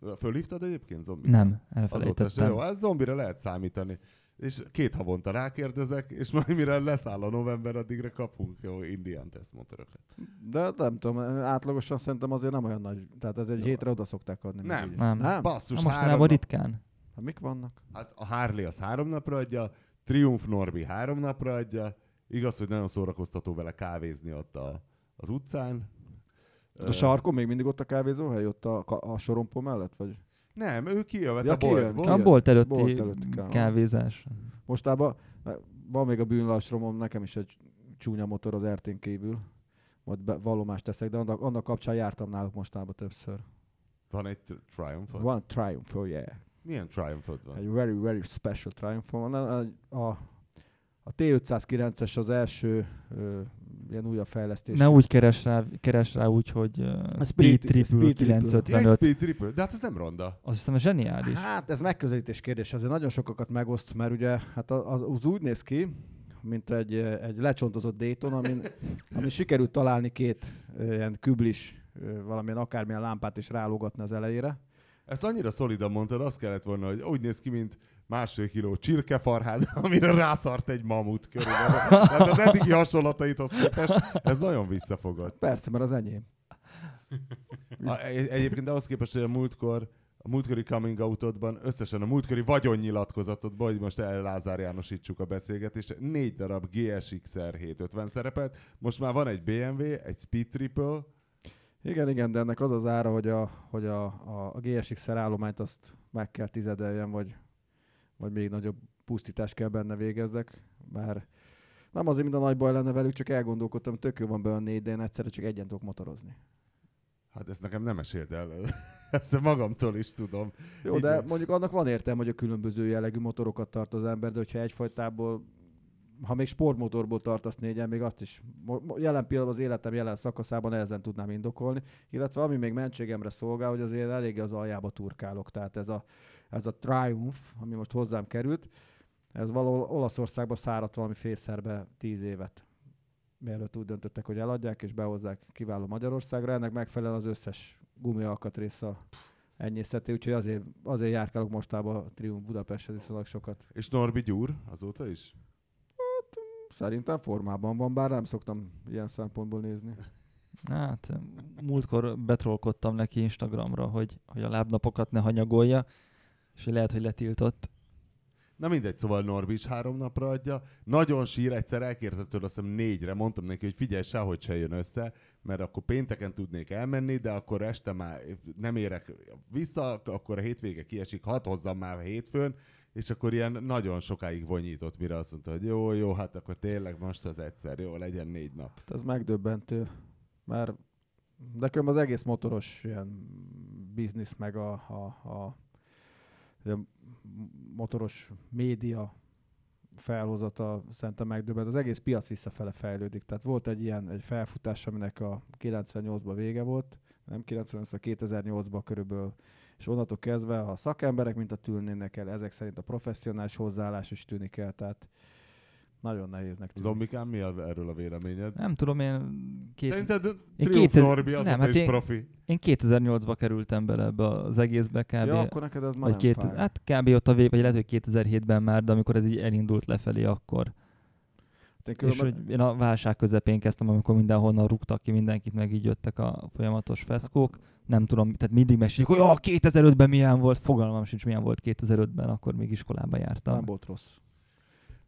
ö. Fölhívtad egyébként zombi? Nem, Azóta se. elfelejtettem. Jó, ez zombira lehet számítani. És két havonta rákérdezek, és majd mire leszáll a november, addigra kapunk jó indián tesztmotorokat. De nem tudom, átlagosan szerintem azért nem olyan nagy. Tehát ez egy Jó. hétre oda szokták adni. Nem. Nem. Nem? Basszus, Na, három nap, ritkán. Hát mik vannak? Hát a Harley az három napra adja, Triumph Norbi három napra adja, igaz, hogy nagyon szórakoztató vele kávézni ott a, az utcán. A sarkon még mindig ott a kávézóhely, ott a, a sorompó mellett? Vagy? Nem, ő kijövet Ja, a kijön, boltból. kijön. A bolt előtti Bolt előtti kávé. kávézás. Mostában eh, van még a bűnlassromom, nekem is egy csúnya motor az RT-n kívül. Majd be, vallomást teszek, de annak, annak kapcsán jártam náluk mostában többször. Van egy tri- Triumph. Van Triumph, oh yeah. Milyen Triumph van? Egy very, very special Triumph van. A, a, a T509-es az első ö, ilyen újabb fejlesztés. Ne úgy keres rá, keres rá úgy, hogy uh, Speed Speed- Triple Speed Triple. Ja, egy 955. Speed Triple, de hát ez nem ronda. Az hiszem zseniális. Hát ez megközelítés kérdés, azért nagyon sokakat megoszt, mert ugye hát az, az úgy néz ki, mint egy, egy lecsontozott Dayton, amin, amin sikerült találni két ilyen küblis, valamilyen akármilyen lámpát is rálógatni az elejére. Ezt annyira szolidan mondtad, azt kellett volna, hogy úgy néz ki, mint másfél kiló csirkefarhád, amire rászart egy mamut körülbelül. Tehát az eddigi hasonlataithoz képest ez nagyon visszafogott. Persze, mert az enyém. A, egy- egyébként ahhoz képest, hogy a múltkor a múltkori coming outodban, összesen a múltkori vagyonnyilatkozatodban, hogy most el Lázár Jánosítsuk a beszélgetést, négy darab GSX-R 750 szerepelt, most már van egy BMW, egy Speed Triple, Igen, igen, de ennek az az ára, hogy a, hogy a, a, a GSX-er állományt azt meg kell tizedeljen, vagy, vagy még nagyobb pusztítást kell benne végezzek, bár nem azért, mint a nagy baj lenne velük, csak elgondolkodtam, tök jó van belőle négy, de én egyszerre csak egyen tudok motorozni. hát ezt nekem nem meséld el, ezt magamtól is tudom. Jó, Így de mondjuk annak van értelme, hogy a különböző jellegű motorokat tart az ember, de hogyha egyfajtából, ha még sportmotorból tartasz négyen, még azt is jelen pillanatban az életem jelen szakaszában nehezen tudnám indokolni, illetve ami még mentségemre szolgál, hogy azért eléggé az aljába turkálok, tehát ez a, ez a Triumph, ami most hozzám került, ez valahol Olaszországban száradt valami fészerbe tíz évet mielőtt úgy döntöttek, hogy eladják és behozzák kiváló Magyarországra. Ennek megfelelően az összes gumialkatrész a enyészeti, úgyhogy azért, azért járkálok mostában a Triumph Budapesthez viszonylag sokat. És Norbi Gyúr azóta is? Szerintem formában van, bár nem szoktam ilyen szempontból nézni. Hát, múltkor betrollkodtam neki Instagramra, hogy, hogy a lábnapokat ne hanyagolja, és lehet, hogy letiltott. Na mindegy, szóval Norbi is három napra adja. Nagyon sír, egyszer elkértem tőle, azt hiszem négyre, mondtam neki, hogy figyelj, sehogy se jön össze, mert akkor pénteken tudnék elmenni, de akkor este már nem érek vissza, akkor a hétvége kiesik, hat hozzam már hétfőn, és akkor ilyen nagyon sokáig vonyított, mire azt mondta, hogy jó, jó, hát akkor tényleg most az egyszer, jó, legyen négy nap. Hát ez megdöbbentő, mert de az egész motoros ilyen biznisz, meg a, a, a, a motoros média felhozata szerintem megdöbbent. Az egész piac visszafele fejlődik. Tehát volt egy ilyen egy felfutás, aminek a 98-ban vége volt, nem 98 a 2008-ban körülbelül, és onnantól kezdve a szakemberek, mint a tűnnének el, ezek szerint a professzionális hozzáállás is tűnik el, tehát nagyon nehéznek tűnik. Zombikám, mi a, erről a véleményed? Nem tudom, én, két, Szerinted Én Triumph 2000 Norbi azóta nem, hát is én- profi? én 2008-ba kerültem bele ebbe az egészbe kb. Ja, akkor neked ez már vagy nem két, fáj. hát kb. ott a vég, vagy lehet, hogy 2007-ben már, de amikor ez így elindult lefelé, akkor. Én És különben- hogy én a válság közepén kezdtem, amikor mindenhonnan rúgtak ki mindenkit, meg így jöttek a folyamatos feszkók. Nem tudom, tehát mindig mesélik, hogy oh, 2005-ben milyen volt, fogalmam sincs milyen volt 2005-ben, akkor még iskolába jártam. nem volt rossz.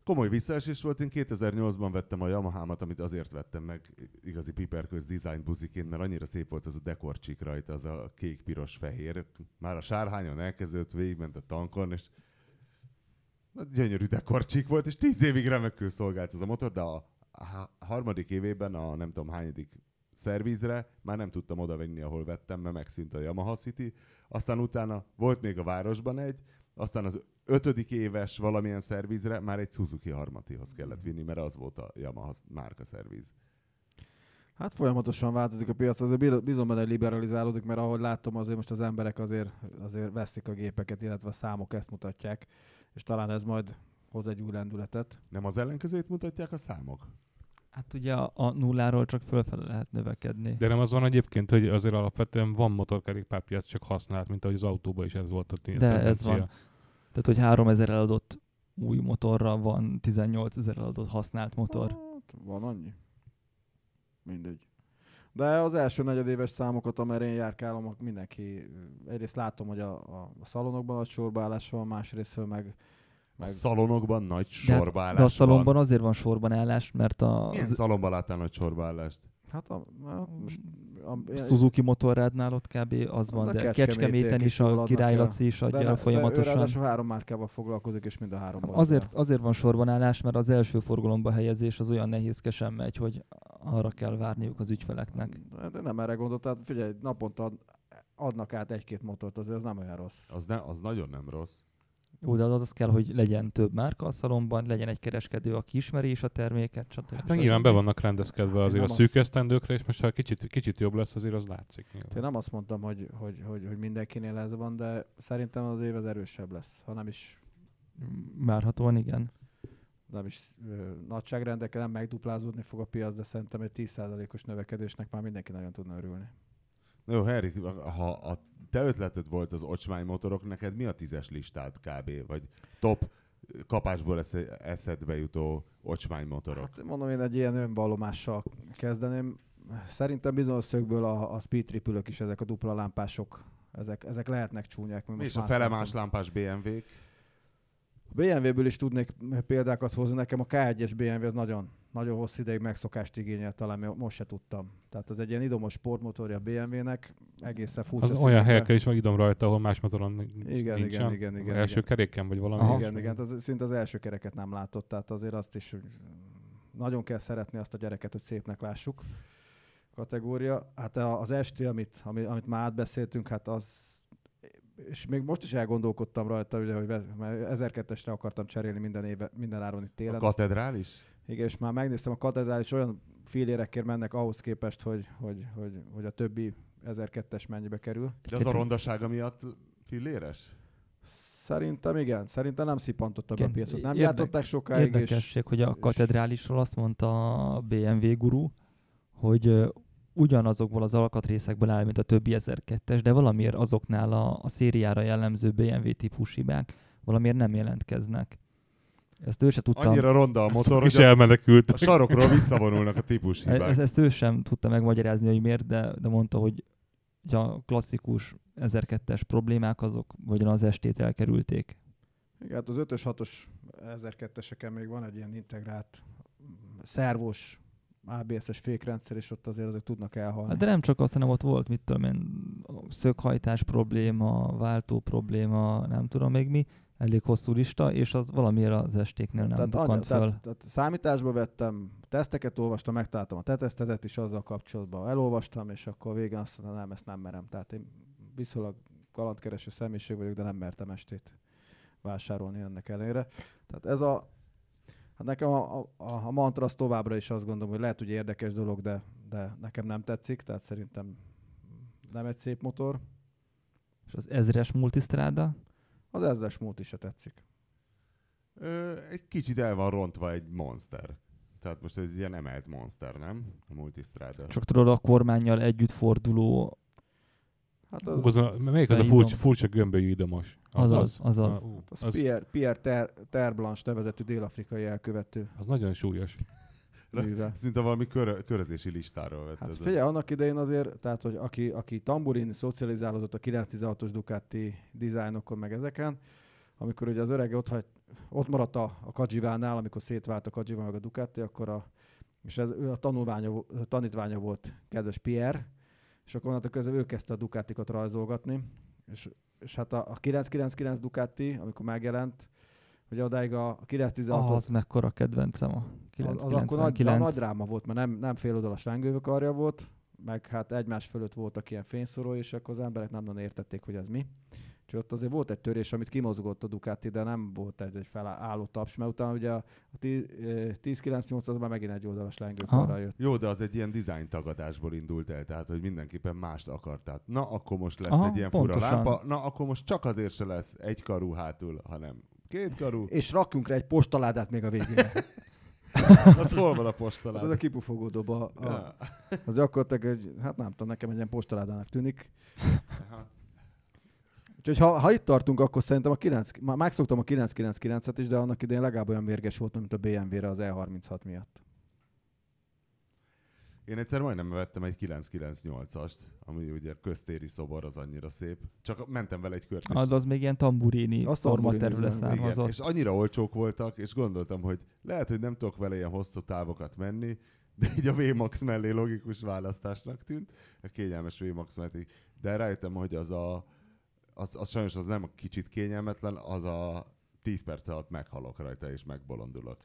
Komoly visszaesés volt, én 2008-ban vettem a Yamaha-mat, amit azért vettem meg igazi piperköz design buziként, mert annyira szép volt az a dekorcsik rajta, az a kék, piros, fehér. Már a sárhányon elkezdődött, végigment a tankon, és Na, gyönyörű dekorcsik volt, és tíz évig remekül szolgált ez a motor, de a, harmadik évében a nem tudom hányadik szervízre már nem tudtam oda venni, ahol vettem, mert megszűnt a Yamaha City. Aztán utána volt még a városban egy, aztán az ötödik éves valamilyen szervízre már egy Suzuki Armatihoz kellett vinni, mert az volt a Yamaha márka szervíz. Hát folyamatosan változik a piac, azért bizony benne liberalizálódik, mert ahogy látom, azért most az emberek azért, azért veszik a gépeket, illetve a számok ezt mutatják, és talán ez majd hoz egy új lendületet. Nem az ellenkezőjét mutatják a számok? Hát ugye a, a nulláról csak fölfele lehet növekedni. De nem az van egyébként, hogy azért alapvetően van motorkerékpárpiac, csak használt, mint ahogy az autóban is ez volt a De ez van. Tehát, hogy 3000 eladott új motorra van 18 ezer eladott használt motor. Hát, van annyi. Mindegy. De az első negyedéves számokat, amerre én járkálom, mindenki, egyrészt látom, hogy a, a, a szalonokban nagy sorbaállás van, másrészt meg, A meg szalonokban nagy De, hát- sorbaállás de a szalomban van. azért van sorban állás, mert a, Milyen az szalomban láttál nagy sorbaállást? Hát a, a, most, a, Suzuki motorrádnál ott kb. az van, A de Kecskemétiek Kecskeméten is a Király. Laci is adja de, el de ő folyamatosan. három márkával foglalkozik, és mind a három Azért, azért van sorban állás, mert az első forgalomba helyezés az olyan nehézkesen megy, hogy arra kell várniuk az ügyfeleknek. De, de nem erre gondolt, tehát figyelj, naponta ad- adnak át egy-két motort, azért az nem olyan rossz. Az, ne, az nagyon nem rossz. Jó, de az az kell, hogy legyen több márka a szalomban, legyen egy kereskedő, aki ismeri is a terméket, stb. Hát meg nyilván be vannak rendezkedve Hát én azért a szűk esztendőkre, és most ha kicsit, kicsit jobb lesz, azért az látszik. Én Nyilván. nem azt mondtam, hogy, hogy, hogy, hogy mindenkinél ez van, de szerintem az év az erősebb lesz, ha nem is, Várhatóan igen. nem is ö, nagyságrendekkel nem megduplázódni fog a piac, de szerintem egy 10%-os növekedésnek már mindenki nagyon tudna örülni. Jó, Henrik, ha a te ötleted volt az ocsmány motorok, neked mi a tízes listád kb? Vagy top kapásból esze- eszedbe jutó ocsmány motorok? Hát mondom, én egy ilyen önvallomással kezdeném. Szerintem bizonyos szögből a, a speed tripülök is, ezek a dupla lámpások, ezek, ezek lehetnek csúnyák. Mi most és a fele más lámpás BMW-k? BMW-ből is tudnék példákat hozni. Nekem a K1-es BMW az nagyon, nagyon hosszú ideig megszokást igényel, talán most se tudtam. Tehát az egy ilyen idomos sportmotorja a BMW-nek, egészen furcsa Az olyan helyekkel is van idom rajta, ahol más motoron Igen, nincsen. igen, igen, igen, Első igen. keréken vagy valami. Aha. Igen, igen, az, szinte az első kereket nem látott, tehát azért azt is nagyon kell szeretni azt a gyereket, hogy szépnek lássuk kategória. Hát az ST, amit, ami- amit már átbeszéltünk, hát az és még most is elgondolkodtam rajta, ugye, hogy ve- mert 1002-esre akartam cserélni minden, éve, minden áron itt A télen. katedrális? Igen, és már megnéztem, a katedrális olyan félérekért mennek ahhoz képest, hogy, hogy, hogy, hogy a többi 1002-es mennyibe kerül. De az a rondasága miatt filléres? Szerintem igen, szerintem nem szippantotta be a piacot. Nem érdek- gyártották sokáig, és Érdekesség, hogy a és- katedrálisról azt mondta a BMW guru, hogy ugyanazokból az alkatrészekből áll, mint a többi 1002-es, de valamiért azoknál a, a szériára jellemző BMW típus hibák valamiért nem jelentkeznek. Ezt ő se tudta, Annyira ronda a motor, is hogy a, elmenekült. a sarokról visszavonulnak a típus hibák. ezt, ezt ő sem tudta megmagyarázni, hogy miért, de, de mondta, hogy, hogy a klasszikus 1002-es problémák azok vagyon az estét elkerülték. Igen, hát az 5-ös, 6-os 1002-eseken még van egy ilyen integrált mm, szervos ABS-es fékrendszer, és ott azért azok tudnak elhalni. Hát de nem csak azt, hanem ott volt, mit tudom én, szöghajtás probléma, váltó probléma, nem tudom még mi, elég hosszú lista, és az valamiért az estéknél nem tehát, bukant annyi, föl. tehát, tehát számításba vettem, teszteket olvastam, megtaláltam a te tesztedet is azzal kapcsolatban, elolvastam, és akkor végén azt mondtam, nem, ezt nem merem. Tehát én viszonylag kalandkereső személyiség vagyok, de nem mertem estét vásárolni ennek ellenére. Tehát ez a, hát nekem a, a, a, mantra az továbbra is azt gondolom, hogy lehet, hogy érdekes dolog, de, de nekem nem tetszik, tehát szerintem nem egy szép motor. És az ezres multistrada, Az ezres múlt is se tetszik. Ö, egy kicsit el van rontva egy monster. Tehát most ez ilyen emelt monster, nem? A multistrada. csak tudod a kormányjal együtt forduló, Hát az, az a, melyik az a furcsa, furcsa gömbölyű idomos? Azaz, azaz. Ah, ú, az, az, Pierre, Pierre Ter, Terblanche nevezetű dél-afrikai elkövető az nagyon súlyos. műve. Ez mint a valami kör, körözési listáról vetted. Hát figyelj, annak idején azért, tehát, hogy aki, aki tamburin szocializálódott a 916-os Ducati dizájnokon, meg ezeken, amikor ugye az öreg ott, hagy, ott maradt a, a Kadzsivánál, amikor szétvált a Kadzsivá meg a Ducati, akkor a, és ez ő a tanulványa, tanítványa volt kedves Pierre, és akkor onnantól kezdve ő kezdte a Ducatikat rajzolgatni, és, és hát a, a 999 Ducati, amikor megjelent, Ugye odáig a 9-16 Ah, az, az mekkora kedvencem a az, az akkor nagy, 999. nagy dráma volt, mert nem, nem fél oldalas lángővő karja volt, meg hát egymás fölött voltak ilyen fényszoró, és akkor az emberek nem nagyon értették, hogy ez mi. Úgyhogy ott azért volt egy törés, amit kimozgott a Ducati, de nem volt egy, egy felálló taps, mert utána ugye a, 10-9-8 az már megint egy oldalas lángőkarral jött. Jó, de az egy ilyen design tagadásból indult el, tehát hogy mindenképpen mást akart. Tehát na, akkor most lesz Aha, egy ilyen pontosan. fura lámpa, na, akkor most csak azért se lesz egy karú hátul, hanem két karú. És rakjunk rá egy postaládát még a végére. Az hol van a Az, az a postalád? kipufogó doba. A, Ja. az gyakorlatilag egy, hát nem tudom, nekem egy ilyen postaládának tűnik. Aha. Úgyhogy ha, ha itt tartunk, akkor szerintem a 9, már megszoktam a 999-et is, de annak idején legalább olyan mérges voltam, mint a BMW-re az E36 miatt. Én egyszer majdnem vettem egy 998-ast, ami ugye köztéri szobor, az annyira szép. Csak mentem vele egy kört, Ah, az még ilyen tamburini Azt forma tamburini terület üzem, Igen, származott. és annyira olcsók voltak, és gondoltam, hogy lehet, hogy nem tudok vele ilyen hosszú távokat menni, de így a VMAX mellé logikus választásnak tűnt, a kényelmes VMAX mellé. De rájöttem, hogy az a, az, az sajnos az nem kicsit kényelmetlen, az a 10 perc alatt meghalok rajta, és megbolondulok.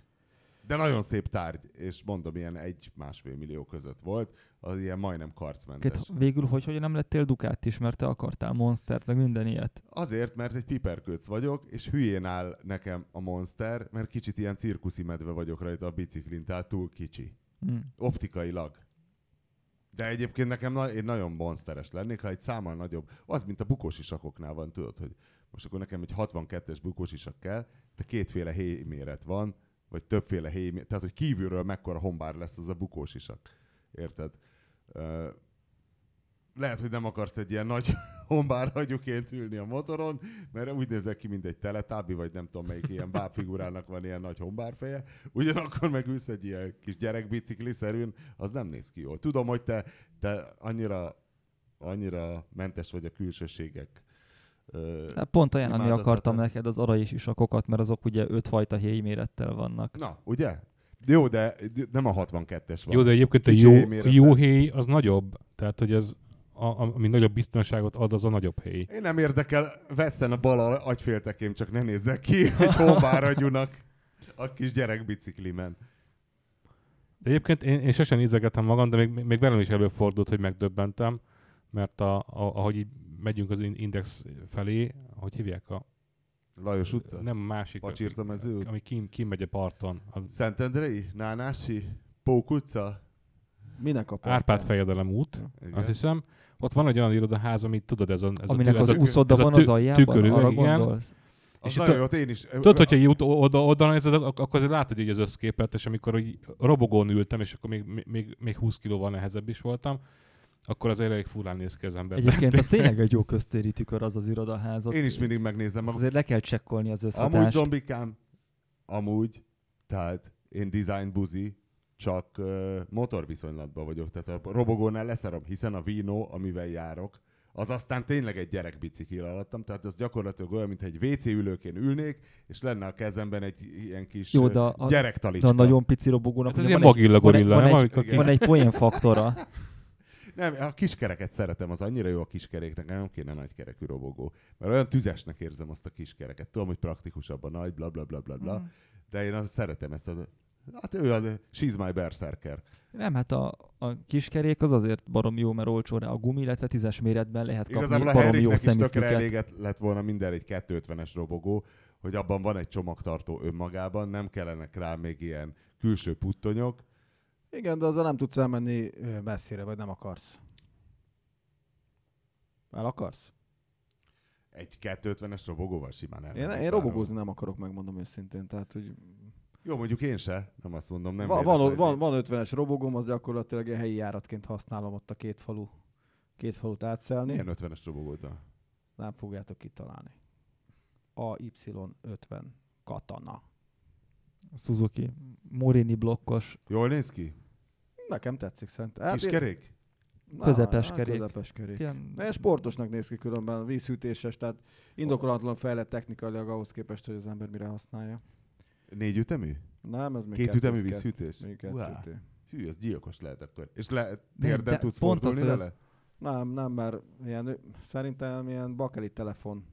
De nagyon szép tárgy, és mondom, ilyen egy-másfél millió között volt, az ilyen majdnem karcmentes. Két, végül hogy, hogy nem lettél Ducati is, mert te akartál Monstert, meg minden ilyet. Azért, mert egy piperkőc vagyok, és hülyén áll nekem a Monster, mert kicsit ilyen cirkuszi medve vagyok rajta a biciklin, tehát túl kicsi. Hm. Optikailag. De egyébként nekem na- én nagyon monsteres lennék, ha egy számmal nagyobb, az, mint a bukós isakoknál van, tudod, hogy most akkor nekem egy 62-es bukós isak kell, de kétféle héjméret van, vagy többféle héjméret, tehát hogy kívülről mekkora hombár lesz az a bukós isak. Érted? Ö, lehet, hogy nem akarsz egy ilyen nagy hombár hagyuként ülni a motoron, mert úgy nézek ki, mint egy teletábi, vagy nem tudom melyik ilyen bábfigurának van ilyen nagy hombárfeje. Ugyanakkor megülsz egy ilyen kis gyerekbicikli-szerűn, az nem néz ki jól. Tudom, hogy te, te annyira, annyira mentes vagy a külsőségek. Hát pont ajánlani akartam neked az arai és isakokat, mert azok ugye ötfajta héjmérettel vannak. Na, ugye? Jó, de nem a 62-es van. Jó, de egyébként a Kicsi jó, héjmérettel. jó héj az nagyobb. Tehát, hogy ez, a, ami nagyobb biztonságot ad, az a nagyobb héj. Én nem érdekel, vesszen a bal agyféltekém, csak ne nézzek ki egy hombáragyúnak a kis gyerekbiciklimen. De egyébként én, én sosem nézegetem magam, de még, még velem is előfordult, hogy megdöbbentem, mert a, a, ahogy így megyünk az in- index felé, hogy hívják a... Lajos utca? Nem a másik. Pacsirta mező? Ami kim, kim megy a parton. A Szentendrei? Nánási? Pók utca? Minek a Árpád fejedelem út, Igen. azt hiszem. Ott van egy olyan irodaház, amit tudod, ez a, ez Aminek a, tü- az ez a, úszoda van az aljában, tükörüveg, arra igen. gondolsz? Az és nagyon jót én is. Tudod, hogyha így oda, oda nézed, ak- akkor azért látod így az összképet, és amikor így robogón ültem, és akkor még, még, még 20 kilóval nehezebb is voltam, akkor azért elég furán néz ki az ember. Egyébként az tényleg egy jó köztéri tükör az az irodaház. Én is mindig megnézem. Azért le kell csekkolni az Amúgy összhatást. zombikám, amúgy, tehát én design buzi, csak motorviszonylatban vagyok. Tehát a robogónál leszerom, hiszen a Vino, amivel járok, az aztán tényleg egy gyerekbicikli alattam, tehát az gyakorlatilag olyan, mintha egy WC ülőkén ülnék, és lenne a kezemben egy ilyen kis Jó, de a- de gyerektalicska. a nagyon pici robogónak Hát ez van, egy, magilla van, egy, gorilla, van, nem? egy, Amikor Igen. van egy poén faktora. Nem, a kiskereket szeretem, az annyira jó a kiskeréknek, nem kéne nagy kerekű robogó. Mert olyan tüzesnek érzem azt a kiskereket. Tudom, hogy praktikusabb a nagy, bla bla bla bla bla, Mm. de én azt szeretem ezt a... Hát ő az, she's my berserker. Nem, hát a, a kiskerék az azért barom jó, mert olcsó rá a gumi, illetve tízes méretben lehet kapni Igazából a barom jó is tökre eléget lett volna minden egy 250-es robogó, hogy abban van egy csomagtartó önmagában, nem kellenek rá még ilyen külső puttonyok. Igen, de azzal nem tudsz elmenni messzire, vagy nem akarsz. El akarsz? Egy 250-es robogóval simán el. Én, én robogózni nem akarok, megmondom őszintén. Tehát, hogy Jó, mondjuk én se, nem azt mondom, nem van, van, van, van 50-es robogóm, az gyakorlatilag egy helyi járatként használom ott a két falu, két falut átszelni. Milyen 50-es robogóddal? Nem fogjátok kitalálni. AY50 katana. Suzuki. Morini blokkos. Jól néz ki? Nekem tetszik szerintem. Kis én- kerék? Na, Közepes hát kerék. Közepes kerék. Ilyen, De sportosnak néz ki különben, vízhűtéses, tehát indokolatlan fejlett technikailag ahhoz képest, hogy az ember mire használja. Négy ütemű? Nem, ez még Két ütemű vízhűtés? Még kettő. Hű, ez gyilkos lehet akkor. És le, térden de tudsz pont fordulni az- vele? Nem, nem, mert ilyen, szerintem ilyen bakeli telefon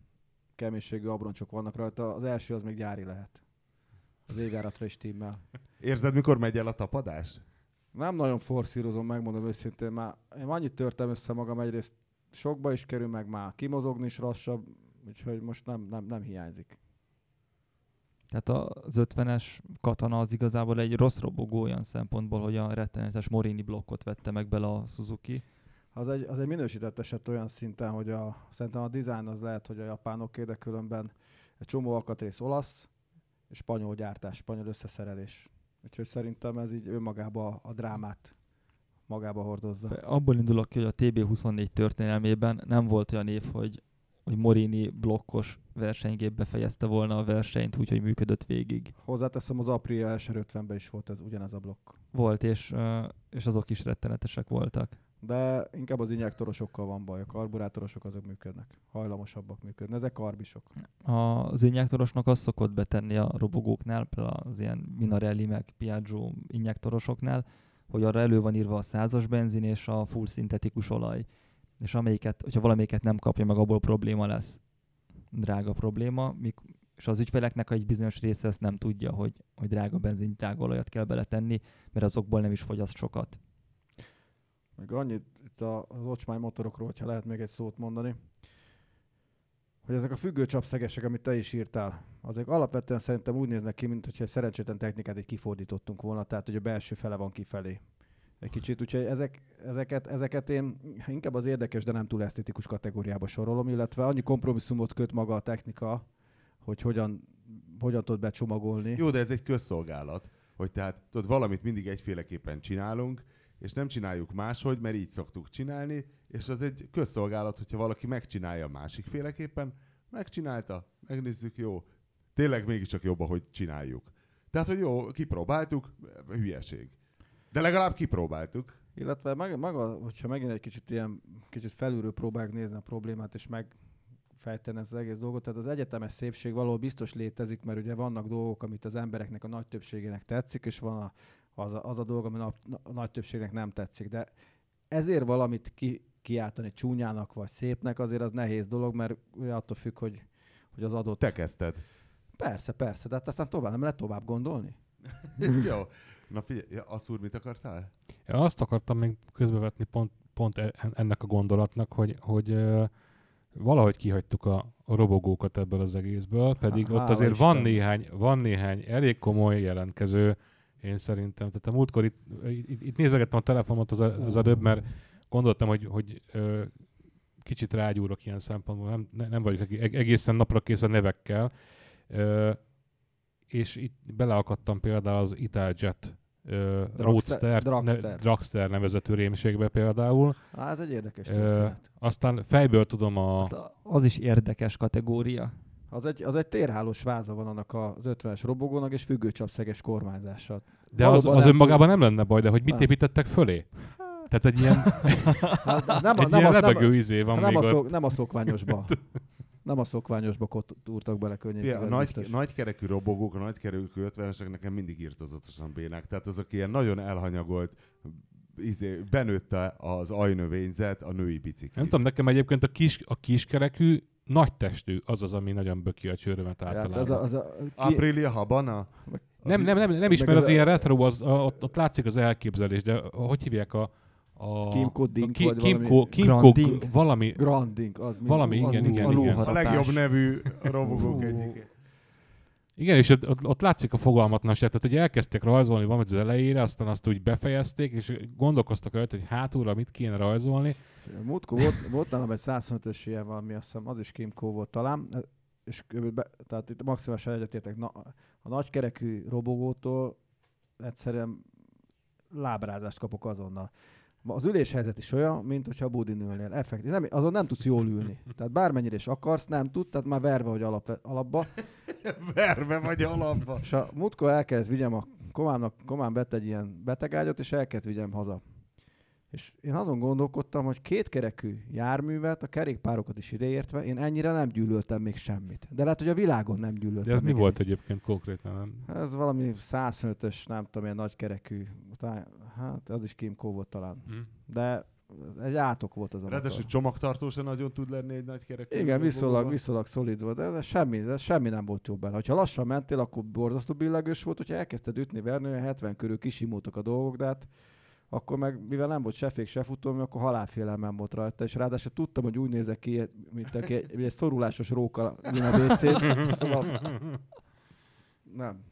keménységű abroncsok vannak rajta. Az első az még gyári lehet. Az égáratra is timmel. Érzed, mikor megy el a tapadás? Nem nagyon forszírozom, megmondom őszintén. Már én annyit törtem össze magam egyrészt sokba is kerül, meg már kimozogni is lassabb, úgyhogy most nem, nem, nem hiányzik. Tehát az 50-es katana az igazából egy rossz robogó olyan szempontból, hogy a rettenetes Morini blokkot vette meg bele a Suzuki. Az egy, az egy minősített eset olyan szinten, hogy a, szerintem a design az lehet, hogy a japánoké, de különben egy csomó alkatrész olasz, és spanyol gyártás, spanyol összeszerelés. Úgyhogy szerintem ez így önmagába a drámát magába hordozza. Abból indulok ki, hogy a TB24 történelmében nem volt olyan év, hogy, hogy Morini blokkos versenygép befejezte volna a versenyt, úgyhogy működött végig. Hozzáteszem, az Aprilia SR50-ben is volt ez, ugyanez a blokk. Volt, és, és azok is rettenetesek voltak. De inkább az injektorosokkal van baj, a karburátorosok azok működnek, hajlamosabbak működnek, ezek karbisok. Az injektorosnak azt szokott betenni a robogóknál, az ilyen Minarelli meg Piaggio injektorosoknál, hogy arra elő van írva a százas benzin és a full szintetikus olaj. És amelyiket, hogyha valamelyiket nem kapja meg, abból probléma lesz. Drága probléma, és az ügyfeleknek egy bizonyos része ezt nem tudja, hogy, hogy drága benzin, drága olajat kell beletenni, mert azokból nem is fogyaszt sokat. Meg annyit itt az ocsmány motorokról, hogyha lehet még egy szót mondani, hogy ezek a függő csapszegesek, amit te is írtál, azok alapvetően szerintem úgy néznek ki, mint hogyha egy szerencsétlen technikát egy kifordítottunk volna, tehát hogy a belső fele van kifelé. Egy kicsit, úgyhogy ezek, ezeket, ezeket én inkább az érdekes, de nem túl esztétikus kategóriába sorolom, illetve annyi kompromisszumot köt maga a technika, hogy hogyan, hogyan tud becsomagolni. Jó, de ez egy közszolgálat, hogy tehát tudod, valamit mindig egyféleképpen csinálunk, és nem csináljuk máshogy, mert így szoktuk csinálni, és az egy közszolgálat, hogyha valaki megcsinálja másik féleképpen, megcsinálta, megnézzük, jó. Tényleg mégiscsak jobb, hogy csináljuk. Tehát, hogy jó, kipróbáltuk, hülyeség. De legalább kipróbáltuk. Illetve meg, maga, hogyha megint egy kicsit ilyen, kicsit felülről próbáljuk nézni a problémát, és megfejteni ezt az egész dolgot. Tehát az egyetemes szépség valahol biztos létezik, mert ugye vannak dolgok, amit az embereknek a nagy többségének tetszik, és van a, az, a, az a dolog, ami a, a nagy többségnek nem tetszik. De ezért valamit ki, kiáltani csúnyának vagy szépnek, azért az nehéz dolog, mert attól függ, hogy, hogy az adott... Te kezdted. Persze, persze, de hát aztán tovább, nem lehet tovább gondolni. Jó. Na figyelj, ja, Asszúr, mit akartál? Ja, azt akartam még közbevetni pont, pont e, ennek a gondolatnak, hogy, hogy valahogy kihagytuk a, a robogókat ebből az egészből, pedig Há, ott azért van néhány, van néhány elég komoly jelentkező, én szerintem. Tehát a múltkor itt, itt, itt nézegettem a telefonot az, az előbb, mert gondoltam, hogy, hogy ö, kicsit rágyúrok ilyen szempontból, nem, nem vagyok egészen napra kész a nevekkel, ö, és itt beleakadtam például az Italjet uh, Roadster, Dragster. Ne, Dragster nevezetű rémségbe például. Á, ez egy érdekes történet. Uh, aztán fejből tudom a... Hát az is érdekes kategória. Az egy, az egy térhálós váza van annak az 50-es robogónak, és függőcsapszeges kormányzással. De az, az önmagában nem lenne baj, de hogy mit nem. építettek fölé? Tehát egy ilyen, hát, nem, egy nem, ilyen nem, lebegő izé van nem még a, szok, nem a szokványosba. Nem a szokványosba túrtak bele könnyű. Ja, a nagy, nagykerekű robogók, a nagykerekű 50-esek nekem mindig írtozatosan bénák. Tehát azok ilyen nagyon elhanyagolt, izé, benőtte az ajnövényzet a női biciklit. Nem tudom, nekem egyébként a, kis, a kiskerekű nagy testű az az, ami nagyon böki a csőrömet általában. Hát az a, az a, ki... Aprilia Habana? Nem, nem, nem, nem ismer az, az ilyen retro, az, ott, ott látszik az elképzelés, de hogy hívják a, a Kimco Dink, ki, vagy Kimco, valami... Kimco, Grandink. valami... Grandink, az mi? Valami, az igen, igen, a, igen. A legjobb nevű robogók egyik. Igen, és ott, ott, ott látszik a fogalmatlanság, tehát hogy elkezdték rajzolni valamit az elejére, aztán azt úgy befejezték, és gondolkoztak rajta, hogy hátulra mit kéne rajzolni. Múltkor volt, volt nálam egy 105-ös ilyen valami, azt hiszem, az is Kimco volt talán, és be, tehát itt maximálisan egyetértek, na, a nagykerekű robogótól egyszerűen lábrázást kapok azonnal. Az üléshelyzet is olyan, mint hogyha budin ülnél. Effektív. Nem, azon nem tudsz jól ülni. Tehát bármennyire is akarsz, nem tudsz, tehát már verve vagy alap, alapba. verve vagy alapba. És a múltkor elkezd vigyem a komámnak, komám vett egy ilyen betegágyat, és elkezd vigyem haza. És én azon gondolkodtam, hogy kétkerekű járművet, a kerékpárokat is ideértve, én ennyire nem gyűlöltem még semmit. De lehet, hogy a világon nem gyűlöltem. De ez mi volt egy... egyébként konkrétan? Nem? Ez valami 105-ös, nem tudom, ilyen nagykerekű, hát az is Kimco volt talán. Hmm. De egy átok volt az a Ráadásul motor. csomagtartó se nagyon tud lenni egy nagy kerekű. Igen, viszonylag, viszonylag szolid volt, de, de semmi, de semmi nem volt jó benne. Ha lassan mentél, akkor borzasztó billegős volt, hogyha elkezdted ütni, verni, olyan 70 körül kisimultak a dolgok, de hát akkor meg, mivel nem volt se fék, se futó, akkor halálfélelmem volt rajta, és ráadásul tudtam, hogy úgy nézek ki, mint aki egy, egy szorulásos róka a WC-t, szóval nem.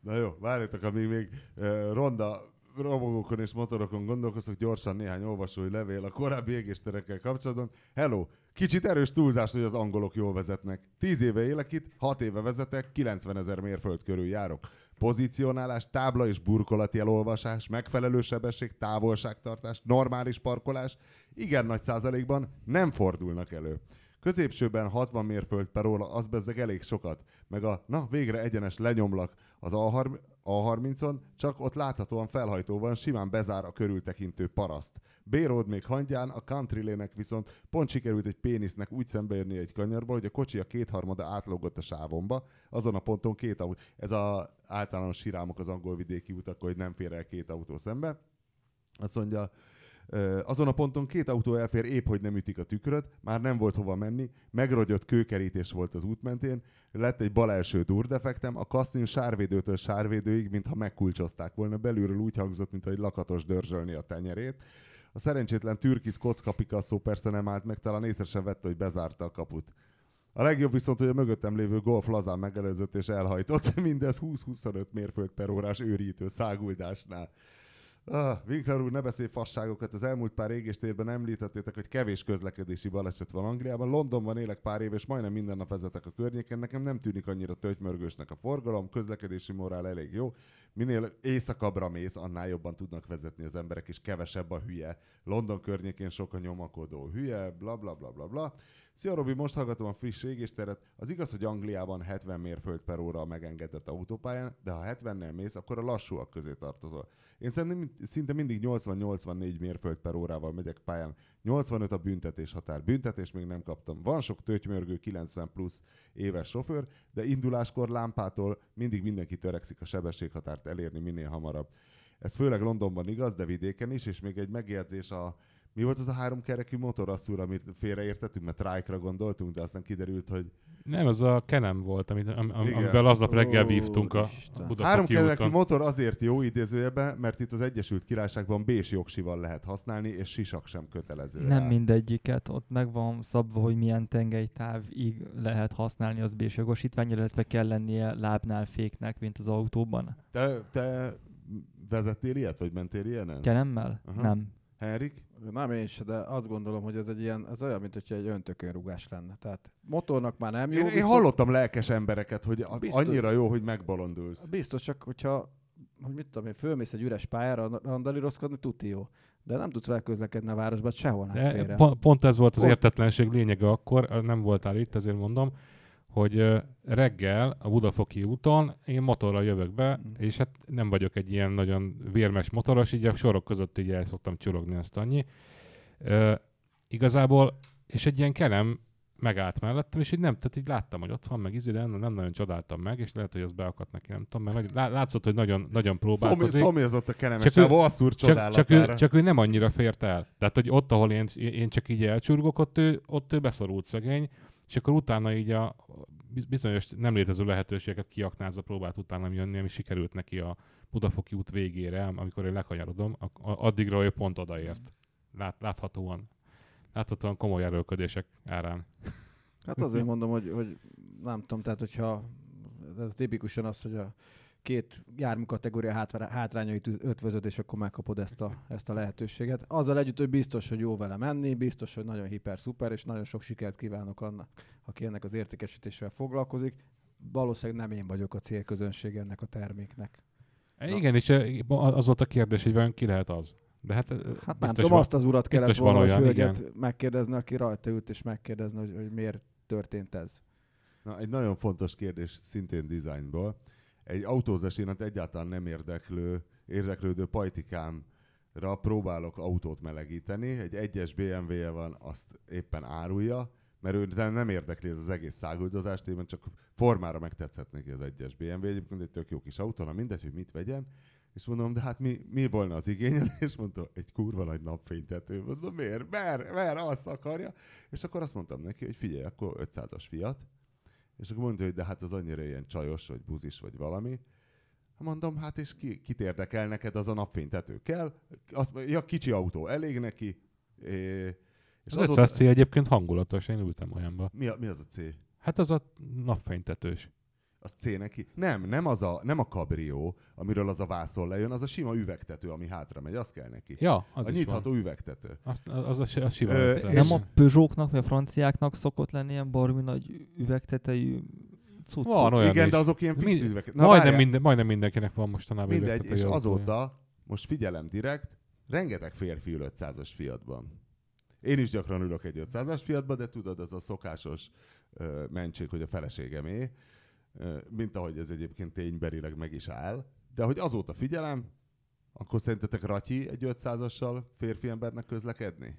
Na jó, várjatok, amíg még uh, ronda robogókon és motorokon gondolkoztok, gyorsan néhány olvasói levél a korábbi égésterekkel kapcsolatban. Hello! Kicsit erős túlzás, hogy az angolok jól vezetnek. Tíz éve élek itt, hat éve vezetek, 90 ezer mérföld körül járok. Pozícionálás, tábla és burkolati elolvasás, megfelelő sebesség, távolságtartás, normális parkolás, igen nagy százalékban nem fordulnak elő. Középsőben 60 mérföld per óra, az bezzeg elég sokat. Meg a, na végre egyenes lenyomlak az A30 A30-on, csak ott láthatóan felhajtó van, simán bezár a körültekintő paraszt. B-road még hangyán, a country lane viszont pont sikerült egy pénisznek úgy szembeérni egy kanyarba, hogy a kocsi a kétharmada átlógott a sávomba, azon a ponton két autó. Ez a általános sirámok az angol vidéki utak, hogy nem fér el két autó szembe. Azt mondja, azon a ponton két autó elfér, épp hogy nem ütik a tükröt, már nem volt hova menni, megrogyott kőkerítés volt az út mentén, lett egy bal első durdefektem, a kasztin sárvédőtől sárvédőig, mintha megkulcsozták volna, belülről úgy hangzott, mintha egy lakatos dörzsölni a tenyerét. A szerencsétlen türkisz kocka Picasso persze nem állt meg, talán észre sem vette, hogy bezárta a kaput. A legjobb viszont, hogy a mögöttem lévő golf lazán megelőzött és elhajtott, mindez 20-25 mérföld per órás őrítő száguldásnál. Ah, Winkler úr, ne beszélj fasságokat. Az elmúlt pár égéstérben említettétek, hogy kevés közlekedési baleset van Angliában. Londonban élek pár év, és majdnem minden nap vezetek a környéken. Nekem nem tűnik annyira töltymörgősnek a forgalom, közlekedési morál elég jó. Minél éjszakabbra mész, annál jobban tudnak vezetni az emberek, és kevesebb a hülye. London környékén sok a nyomakodó hülye, bla bla bla bla bla. Szia Robi, most hallgatom a friss égésteret. Az igaz, hogy Angliában 70 mérföld per óra a megengedett autópályán, de ha 70-nel mész, akkor a lassúak közé tartozol. Én szerintem szinte mindig 80-84 mérföld per órával megyek pályán. 85 a büntetés határ. Büntetés még nem kaptam. Van sok töltymörgő 90 plusz éves sofőr, de induláskor lámpától mindig mindenki törekszik a sebességhatárt elérni minél hamarabb. Ez főleg Londonban igaz, de vidéken is, és még egy megjegyzés a mi volt az a három kerekű motor, asszúr, amit félreértettünk, mert trike gondoltunk, de aztán kiderült, hogy Nem, az a Kenem volt, amit, am, am, Igen. amivel aznap reggel Ó, vívtunk a Isten. Három Budafoki kerekű úton. motor azért jó idézőjebe, mert itt az Egyesült Királyságban bés jogsival lehet használni, és sisak sem kötelező. Nem rá. mindegyiket, ott meg van szabva, hogy milyen tengelytávig lehet használni az bés jogosítvány, illetve kell lennie lábnál féknek, mint az autóban. Te, te vezettél ilyet, vagy mentél ilyenen? Kenemmel? Aha. Nem. Henrik? Nem én se, de azt gondolom, hogy ez egy ilyen, ez olyan, mint hogyha egy öntökönrugás lenne. Tehát motornak már nem jó. Én, én viszont- hallottam lelkes embereket, hogy Biztos. annyira jó, hogy megbolondulsz. Biztos, csak hogyha, hogy mit tudom én, fölmész egy üres pályára randalírozkodni, tuti jó. De nem tudsz vele közlekedni a városban, sehol nem félre. pont, pont ez volt az Pont. értetlenség lényege akkor, nem voltál itt, ezért mondom, hogy reggel a Budafoki úton én motorral jövök be, Mm. és hát nem vagyok egy ilyen nagyon vérmes motoros, így a sorok között így el szoktam csurogni ezt annyi. Ö, igazából, és egy ilyen kelem megállt mellettem, és így nem, tehát így láttam, hogy ott van, meg izé, de nem, nem nagyon csodáltam meg, és lehet, hogy az beakadt neki, nem tudom, mert nagy- látszott, hogy nagyon, nagyon próbálkozik. szomjazott a Csak kenemesával, asszúr Csak, csak, ő, csak ő nem annyira fért el. Tehát, hogy ott, ahol én, én csak így elcsurgok, ott ő, ott ő beszorult szegény, és akkor utána így a biz- bizonyos nem létező lehetőségeket kiaknázva próbált utána jönni, ami sikerült neki a Budafoki út végére, amikor én lekanyarodom, addigra ő pont odaért. Lát, láthatóan. Láthatóan komoly erőlködések árán. Hát azért mondom, hogy, hogy nem tudom, tehát hogyha ez tipikusan az, hogy a két jármű kategória hátra- hátrányait ötvözöd, és akkor megkapod ezt a, ezt a lehetőséget. Azzal együtt, hogy biztos, hogy jó vele menni, biztos, hogy nagyon hiper-szuper, és nagyon sok sikert kívánok annak, aki ennek az értékesítésével foglalkozik. Valószínűleg nem én vagyok a célközönség ennek a terméknek. Na. Igen, és eh, az volt a kérdés, hogy vajon ki lehet az. De hát, eh, Hát nem tudom, van- azt az urat kellett volna, hogy hölgyet megkérdezni, aki rajta ült, és megkérdezni, hogy, hogy miért történt ez. Na, egy nagyon fontos kérdés, szintén dizájnból. Egy autózás iránt egyáltalán nem érdeklő, érdeklődő pajtikámra próbálok autót melegíteni. Egy egyes BMW-je van, azt éppen árulja, mert ő nem- érdekli ez az egész száguldozást, én csak formára megtetszett neki az egyes BMW. Egyébként egy tök jó kis autó, na mindegy, hogy mit vegyen. És mondom, de hát mi, mi volna az igényed? És mondta, egy kurva nagy napfénytető. Mondom, miért? Mert, mert azt akarja. És akkor azt mondtam neki, hogy figyelj, akkor 500-as fiat. És akkor mondta, hogy de hát az annyira ilyen csajos, vagy buzis, vagy valami. Mondom, hát és ki, kit érdekel neked az a napfénytető? Kell? Azt, mondja, ja, kicsi autó, elég neki. É, és Az 500 C egyébként hangulatos, én ültem olyanba. Mi, a, mi az a C? Hát az a napfénytetős. Az C neki? Nem, nem, az a, nem a kabrió, amiről az a vászon lejön, az a sima üvegtető, ami hátra megy, az kell neki. Ja, az a is nyitható van. üvegtető. Az, az, az sima Ö, 500. és- Nem a Peugeot-nak, vagy a franciáknak szokott lenni ilyen barmi nagy üvegtetejű cuccok? Van olyan Igen, is. de azok ilyen fix Mind- üveg. majdnem, várjál. minden, majdnem mindenkinek van mostanában Mindegy, és azóta, most figyelem direkt, rengeteg férfi ül 500-as Fiatban. Én is gyakran ülök egy 500-as Fiatba, de tudod, ez a szokásos ö, mentség, hogy a feleségemé, mint ahogy ez egyébként tényberileg meg is áll. De hogy azóta figyelem, akkor szerintetek Ratyi egy 500-assal férfi embernek közlekedni?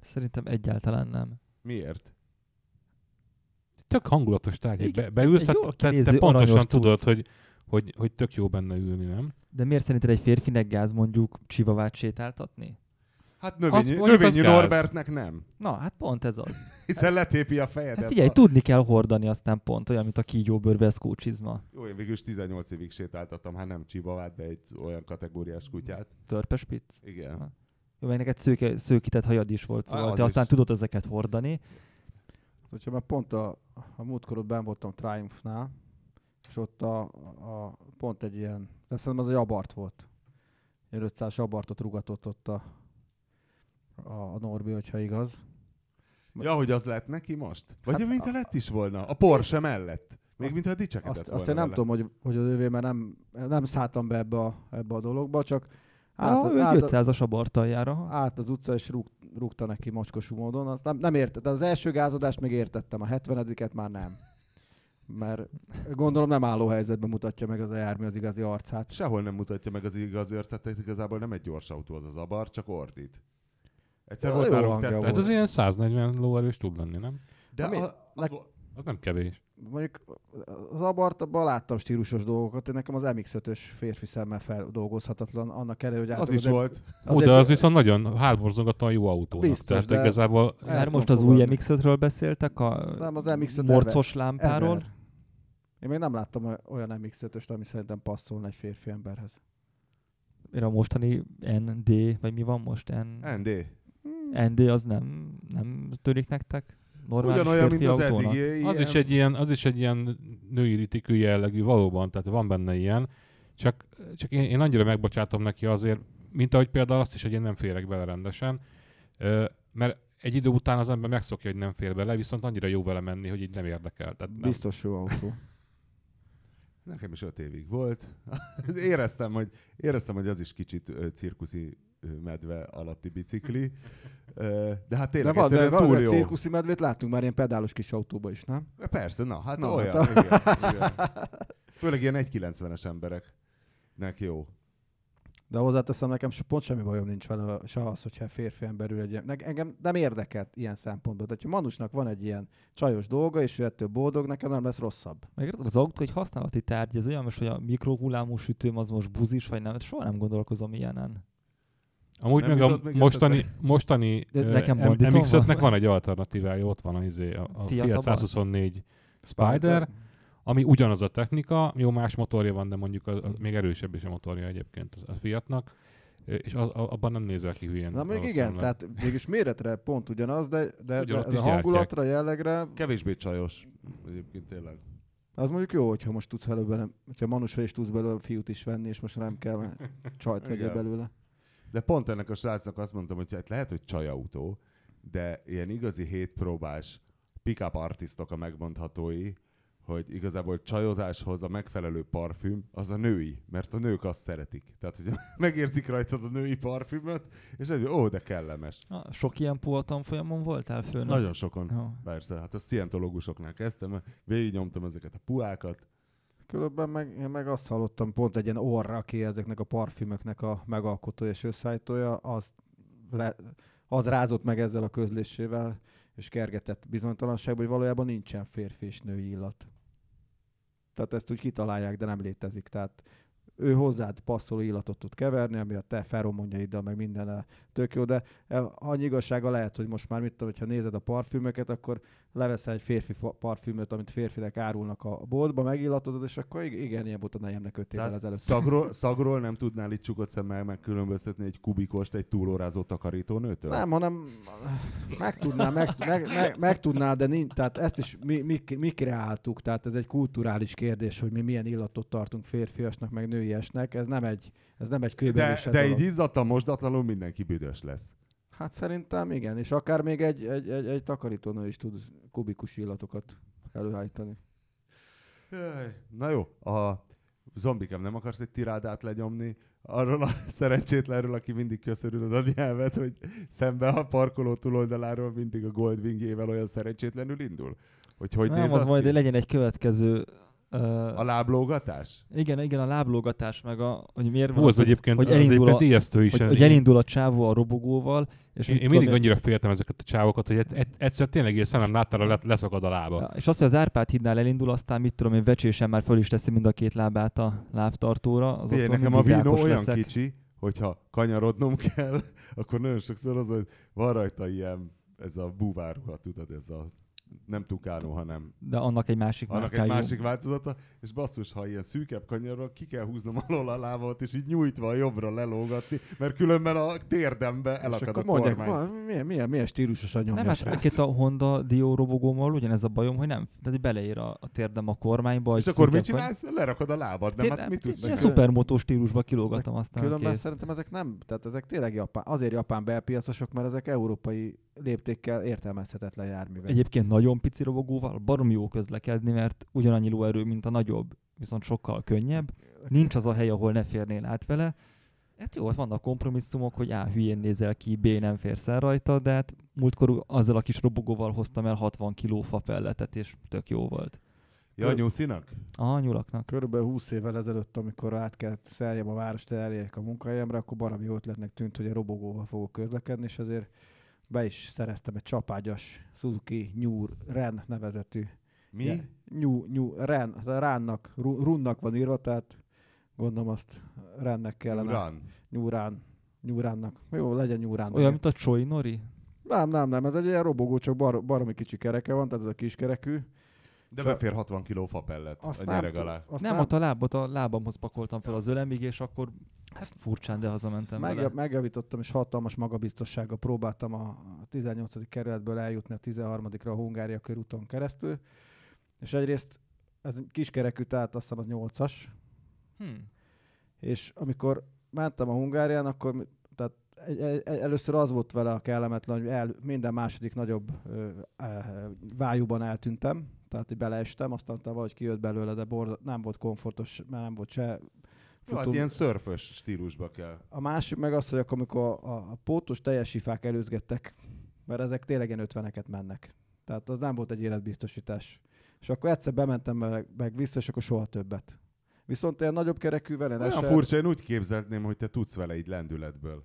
Szerintem egyáltalán nem. Miért? Tök hangulatos tárgy. Igen, Be, beülsz, jó te, te pontosan tudod, hogy, hogy, hogy tök jó benne ülni, nem? De miért szerinted egy férfinek gáz mondjuk csivavát sétáltatni? Hát növényi, mondjuk az növényi gáz. Norbertnek nem. Na, hát pont ez az. Hiszen letépi a fejedet. Hát figyelj, a... tudni kell hordani aztán pont, olyan, mint a kígyóbőr veszkó csizma. Jó, én végül is 18 évig sétáltattam, hát nem csibavát, de egy olyan kategóriás kutyát. Törpespitz. Igen. Jó, meg neked szőke, szőkített hajad is volt, szóval Az te aztán is. tudod ezeket hordani. Hogyha már pont a, a múltkor ott benn voltam Triumphnál, és ott a, a, pont egy ilyen, de szerintem az egy abart volt. Egy 500 abartot rugatott ott a, a, a Norbi, hogyha igaz. Ja, hogy az lett neki most? Vagy Hát mint a- a lett is volna? A Porsche mellett? Még Azt- mintha dicsekedett Azt, volna azt én nem vele. tudom, hogy, hogy az övé, mert nem, nem szálltam be ebbe a, ebbe a dologba, csak át, ő át, egy 500-as abartaljára. át az utca, és rúg, rúgta neki mocskosú módon. Azt nem, nem értettem. Az első gázadást még értettem, a 70-et már nem. Mert gondolom nem álló helyzetben mutatja meg az a jármű az igazi arcát. Sehol nem mutatja meg az igazi arcát, igazából nem egy gyors autó az az abar, csak ordít. Egyszer volt nálunk Tesla. Hát az ilyen 140 lóerős tud lenni, nem? De Ami- a, az, Az nem kevés. Mondjuk az abartban láttam stílusos dolgokat, én nekem az MX-5-ös férfi szemmel feldolgozhatatlan, annak ellenére, hogy az is volt. Ó, de az viszont nagyon hátborzongatóan jó autónak. Biztos, Tehát de- igazából Már most az új fogadni. MX-5-ről beszéltek, a Nem, az MX-5 morcos lámpáról. Én még nem láttam oly- olyan MX-5-öst, ami szerintem passzolna egy férfi emberhez. A mostani ND, vagy mi van most? N... ND. ND az nem, nem tűnik nektek? Normális Ugyanolyan, mint az autónak? eddigi. az is, egy ilyen, az is egy ilyen női ritikű jellegű valóban, tehát van benne ilyen. Csak, csak én, én annyira megbocsátom neki azért, mint ahogy például azt is, hogy én nem férek bele rendesen, mert egy idő után az ember megszokja, hogy nem fér bele, viszont annyira jó vele menni, hogy így nem érdekel. Tehát nem. Biztos jó autó. Nekem is öt évig volt. éreztem, hogy, éreztem, hogy az is kicsit cirkuszi medve alatti bicikli. Ö, De hát De tényleg van, de van, túl de jó. cirkuszi medvét láttunk már ilyen pedálos kis autóba is, nem? Persze, na, hát Na, olyan. hát igen, igen. Főleg ilyen 1,90-es embereknek jó. De hozzáteszem, nekem se- pont semmi bajom nincs vele, se az, hogyha férfi ember ül egy Engem nem érdekelt ilyen szempontból. Tehát, ha Manusnak van egy ilyen csajos dolga, és ő ettől boldog, nekem nem lesz rosszabb. Meg az autó egy használati tárgy, ez olyan most, hogy a mikrohullámú sütőm az most buzis, vagy nem, soha nem gondolkozom ilyenen. Nem Amúgy meg a jutott még mostani, mostani De nekem banditom MX-5-nek van. van egy alternatívája, ott van a, izé, a, a Fiat Fiat, Abarth? 124 Spider, ami ugyanaz a technika, jó más motorja van, de mondjuk a, a, még erősebb is a motorja egyébként a, Fiatnak, és az, a, abban nem nézel ki hülyén. Na még igen, tehát mégis méretre pont ugyanaz, de, de, Ugyanott de a hangulatra, jellegre, Kevésbé csajos. Egyébként tényleg. az mondjuk jó, hogyha most tudsz belőle, nem- hogyha Manus vagy is tudsz belőle fiút is venni, és most nem kell csajt vegyél belőle. De pont ennek a srácnak azt mondtam, hogy hát lehet, hogy csajautó, de ilyen igazi hétpróbás pick-up artistok a megmondhatói, hogy igazából csajozáshoz a megfelelő parfüm az a női, mert a nők azt szeretik. Tehát, hogy megérzik rajtad a női parfümöt, és egy, ó, de kellemes. Ah, sok ilyen puha folyamon voltál főnök? Nagyon sokon. Jó. Persze, hát a szientológusoknál kezdtem, végignyomtam ezeket a puákat. Különben meg, én meg azt hallottam, pont egy ilyen orra, aki ezeknek a parfümöknek a megalkotója és összeállítója, az, le, az rázott meg ezzel a közlésével, és kergetett bizonytalanságban, hogy valójában nincsen férfi és női illat. Tehát ezt úgy kitalálják, de nem létezik. Tehát ő hozzád passzoló illatot tud keverni, ami a te feromonjaiddal, meg minden tök jó, de e, annyi igazsága lehet, hogy most már mit tudom, hogyha nézed a parfümöket, akkor leveszel egy férfi parfümöt, amit férfinek árulnak a boltba, megillatozod, és akkor ig- igen, ilyen volt a nejemnek öt évvel ezelőtt. szagról, szagról nem tudnál itt csukott szemmel megkülönböztetni egy kubikost egy túlórázó takarítónőtől? Nem, hanem meg tudná, meg, meg, meg, meg tudná, de nincs, tehát ezt is mi, mi, mi kreáltuk, tehát ez egy kulturális kérdés, hogy mi milyen illatot tartunk férfiasnak, meg nőiesnek, ez nem egy, ez nem egy de, de dolog. így izzadtan mosdatlanul mindenki büdös lesz. Hát szerintem igen, és akár még egy, egy, egy, egy takarítónő is tud kubikus illatokat előállítani. Na jó, a zombikám, nem akarsz egy tirádát lenyomni arról a szerencsétlenről, aki mindig köszörül az nyelvet, hogy szembe a parkoló túloldaláról mindig a Goldwingével olyan szerencsétlenül indul? Hogy hogy nem, néz az az majd ki? legyen egy következő... Uh, A láblógatás? igen, igen, a láblógatás, meg a, hogy miért van Hú, az hogy, egyébként, hogy az elindul egyébként a- is. hogy, Én- hogy elindul a csávó a robogóval, és Én, én tudom mindig annyira féltem ezeket a csávokat, hogy egy- egy- egyszer tényleg ilyen szemem láttára le, leszakad a lába. Ja, és azt, hogy az Árpád hídnál elindul, aztán mit tudom én, vecsésen már föl is teszi mind a két lábát a lábtartóra. Az Figyelj, nekem a vínó olyan leszek. kicsi, hogyha kanyarodnom kell, akkor nagyon sokszor az, hogy van rajta ilyen, ez a búvárruha, tudod, ez a nem tukánó, hanem De annak egy másik annak egy márkájú. másik változata, és basszus, ha ilyen szűkebb kanyarról ki kell húznom alól a lábamat, és így nyújtva a jobbra lelógatni, mert különben a térdembe elakad a mondják, kormány. "Va, milyen, milyen, milyen stílusos a Nem, nyomja. hát srác." egyébként a Honda Dio robogómmal ugyanez a bajom, hogy nem, tehát beleér a, a térdem a kormányba. És egy akkor mit csinálsz? Lerakod a lábad, nem? Hát mit tudsz Ilyen szupermotó stílusba kilógatom, aztán Különben kész. szerintem ezek nem, tehát ezek tényleg japán, azért japán belpiacosok, mert ezek európai léptékkel értelmezhetetlen járművek. Egyébként nagyon pici robogóval barom jó közlekedni, mert ugyanannyi lóerő, mint a nagyobb, viszont sokkal könnyebb. Nincs az a hely, ahol ne férnél át vele. Hát jó, ott vannak kompromisszumok, hogy A hülyén nézel ki, B nem férsz el rajta, de hát múltkor azzal a kis robogóval hoztam el 60 kiló fapelletet, és tök jó volt. Ja, nyúszinak? Aha, nyulaknak. Körülbelül 20 évvel ezelőtt, amikor át kellett szeljem a várost, elérjek a munkahelyemre, akkor baromi jó ötletnek tűnt, hogy a robogóval fogok közlekedni, és ezért be is szereztem egy csapágyas Suzuki New Ren nevezetű. Mi? Ja, New, New Ren, Ránnak, Ru- Runnak van írva, tehát gondolom azt Rennek kellene. Run. New Rán. New Ránnak. Jó, legyen New Rán. Olyan, mint a Choi Nori. Nem, nem, nem, ez egy ilyen robogó, csak bar, baromi kicsi kereke van, tehát ez a kis kerekű. De Szóval- befér 60 kiló fapellet a Azt nyereg nem, alá. azt Nem, ott a lábot a lábamhoz pakoltam fel az ölemig, és akkor ezt furcsán, de hazamentem vele. Meg, megjavítottam, és hatalmas magabiztossággal próbáltam a 18. kerületből eljutni a 13-ra a Hungária körúton keresztül. És egyrészt ez egy kiskerekű, tehát azt hiszem az 8-as, Hm. és amikor mentem a Hungárián, akkor tehát egy, egy, egy, először az volt vele a kellemetlen, hogy el, minden második nagyobb ö, ö, vájúban eltűntem, tehát így beleestem, aztán utána valahogy kijött belőle, de borza, nem volt komfortos, mert nem volt se Jó, hát ilyen szörfös stílusba kell. A másik meg az, hogy akkor, amikor a, a, pótos teljes sifák előzgettek, mert ezek tényleg ilyen ötveneket mennek. Tehát az nem volt egy életbiztosítás. És akkor egyszer bementem meg, meg vissza, és akkor soha többet. Viszont ilyen nagyobb kerekűvel, én Olyan SR furcsa, én úgy képzelném, hogy te tudsz vele így lendületből.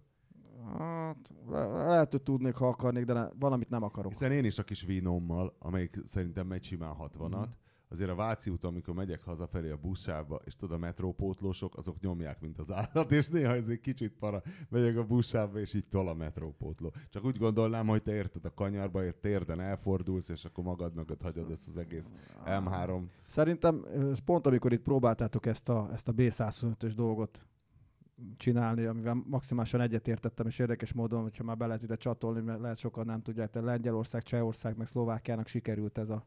Hát, le, lehet, hogy tudnék, ha akarnék, de ne, valamit nem akarok. Hiszen én is a kis vínommal, amelyik szerintem megy simán 60-at, Mhm. azért a Váci úton, amikor megyek hazafelé a buszába, és tudod, a metrópótlósok, azok nyomják, mint az állat, és néha ez egy kicsit para, megyek a buszába, és így tol a metrópótló. Csak úgy gondolnám, hogy te érted a kanyarba, ért térden elfordulsz, és akkor magad mögött hagyod ezt az egész M3. Szerintem ö, pont amikor itt próbáltátok ezt a, ezt a B125-ös dolgot csinálni, amivel maximálisan egyetértettem, és érdekes módon, hogyha már be lehet ide csatolni, mert lehet sokan nem tudják, de Lengyelország, Csehország, meg Szlovákiának sikerült ez a,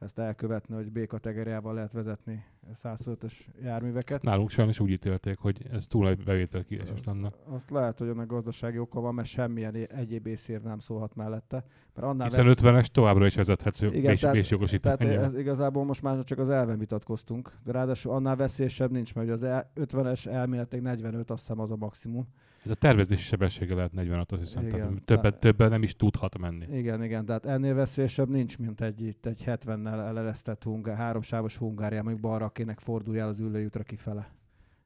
ezt elkövetni, hogy B kategóriával lehet vezetni 125-ös járműveket. Nálunk sajnos úgy ítélték, hogy ez túl nagy bevétel kiesés lenne. Azt lehet, hogy ennek gazdasági oka van, mert semmilyen egyéb észérv nem szólhat mellette. Mert annál Hiszen vesz- 50-es továbbra is vezethetsz Igen, Igen, tehát- és Tehát jogosítványa. ez igazából most már csak az elven vitatkoztunk, de ráadásul annál veszélyesebb nincs, mert az el- 50-es elméletek 45, azt hiszem az a maximum. A tervezési sebessége lehet 46, azt hiszem. Igen, Tehát de- többet, többen nem is tudhat menni. Igen, igen, tehát ennél veszélyesebb nincs, mint egy, itt egy 70-nel eleresztett hungár, háromsávos Hungária, amíg balra kének fordulj el az ülőjútra kifele.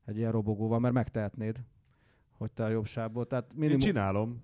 Egy ilyen robogóval, mert megtehetnéd, hogy te a jobb sávból. Tehát Én minimum, csinálom.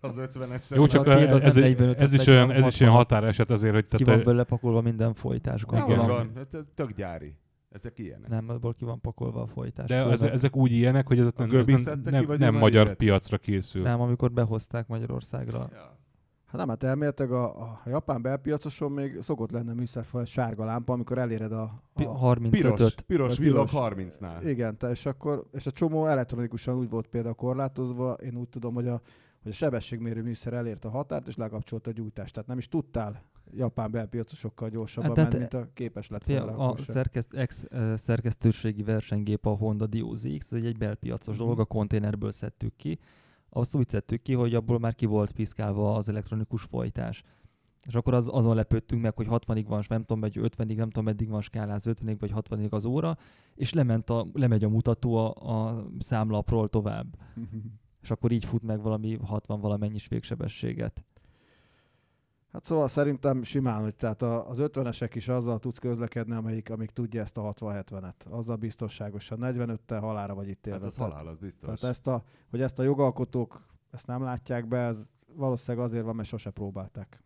Az 50-es. Jó, csak az ez, ez, 45, ez, is olyan, 40, ez is olyan 60. határeset azért, hogy Ki van tehát, belőle pakolva minden folytás, Nem van, hát ez tök gyári. Ezek ilyenek. Nem, abból ki van pakolva a folytás. De ez, ezek úgy ilyenek, hogy ez A nem, ez szedte nem, ki, nem, nem magyar Validet? piacra készül. Nem, amikor behozták Magyarországra. Ja. Hát nem, hát elméletileg a, a japán belpiacoson még szokott lenne műszerfaj sárga lámpa, amikor eléred a, a 35-öt. Piros, piros piros. 30-nál. Igen, te, és akkor, és a csomó elektronikusan úgy volt például korlátozva, én úgy tudom, hogy a, hogy a sebességmérő műszer elérte a határt, és lekapcsolta a gyújtást. Tehát nem is tudtál japán belpiacosokkal gyorsabban Hát, de- mint a képes lett volna a sem. szerkeszt, ex, szerkesztőségi versenygép a Honda DOZX, ez egy, egy belpiacos Mhm. dolog, a konténerből szedtük ki. Azt úgy szedtük ki, hogy abból már ki volt piszkálva az elektronikus folytás. És akkor az, azon lepődtünk meg, hogy 60-ig van, nem tudom, vagy 50-ig, nem tudom, meddig van skáláz, 50-ig vagy 60-ig az óra, és lement a, lemegy a mutató a, a számlapról tovább. És akkor így fut meg valami 60 valamennyis végsebességet. Hát szóval szerintem simán, hogy tehát az 50-esek is azzal tudsz közlekedni, amelyik, amíg tudja ezt a 60-70-et. Azzal biztonságosan. 45-tel halára vagy itt Hát az Tehát- halál, az biztos. Tehát ezt a, hogy ezt a jogalkotók ezt nem látják be, ez valószínűleg azért van, mert sose próbálták.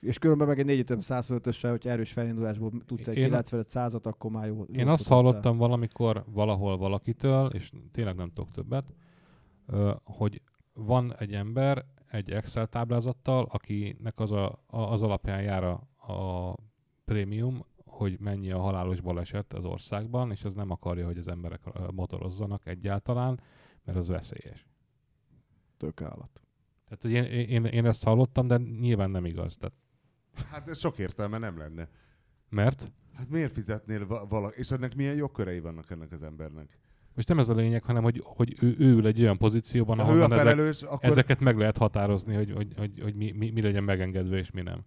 És különben meg egy 4 125-ösre, hogy erős felindulásból tudsz egy Én- 95 százat, akkor már jó. Én jó azt futottál. hallottam valamikor valahol valakitől, és tényleg nem tudok többet, hogy van egy ember egy Excel táblázattal, akinek az, a, a- az alapján jár a, a prémium, hogy mennyi a halálos baleset az országban, és ez nem akarja, hogy az emberek motorozzanak egyáltalán, mert az veszélyes. Tök állat. Tehát hogy én, én, én ezt hallottam, de nyilván nem igaz. Tehát, Hát ez sok értelme nem lenne. mert Hát miért fizetnél va- valaki? És ennek milyen jogkörei vannak ennek az embernek? Most nem ez a lényeg, hanem hogy, hogy ő, ő ül egy olyan pozícióban, Ha ahol ezek, felelős, akkor ezeket meg lehet határozni, hogy, hogy, hogy, hogy mi, mi, mi legyen megengedve és mi nem.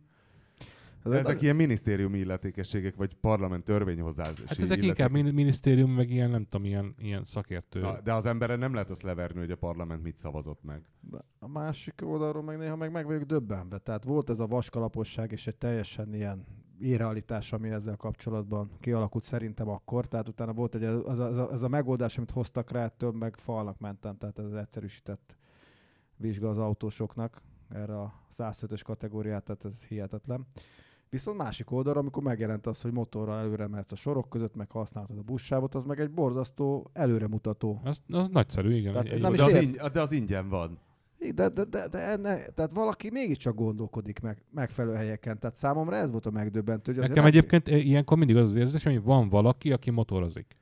Ez ezek ilyen minisztériumi illetékességek, vagy parlament törvényhozási Hát ezek inkább min- minisztérium, meg ilyen, nem tudom, ilyen, ilyen szakértő. Na, de az emberre nem lehet azt leverni, hogy a parlament mit szavazott meg. De a másik oldalról meg néha meg, meg vagyok döbbenve. Tehát volt ez a vaskalaposság és egy teljesen ilyen irrealitás, ami ezzel kapcsolatban kialakult szerintem akkor. Tehát utána volt egy, az a, az a, megoldás, amit hoztak rá, ettől meg falnak mentem. Tehát ez az egyszerűsített vizsga az autósoknak erre a 105-ös kategóriát, tehát ez hihetetlen. Viszont másik oldalra, amikor megjelent az, hogy motorral előre mehetsz a sorok között, meg használtad a buszsávot, az meg egy borzasztó előremutató. Az, az nagyszerű, igen. Tehát Egy- nem de, is az ért- de az ingyen van. De, de, de, de enne, tehát valaki mégiscsak gondolkodik meg megfelelő helyeken. Tehát számomra ez volt a megdöbbentő. Hogy Nekem nem- egyébként ilyenkor mindig az az érzés, hogy van valaki, aki motorozik.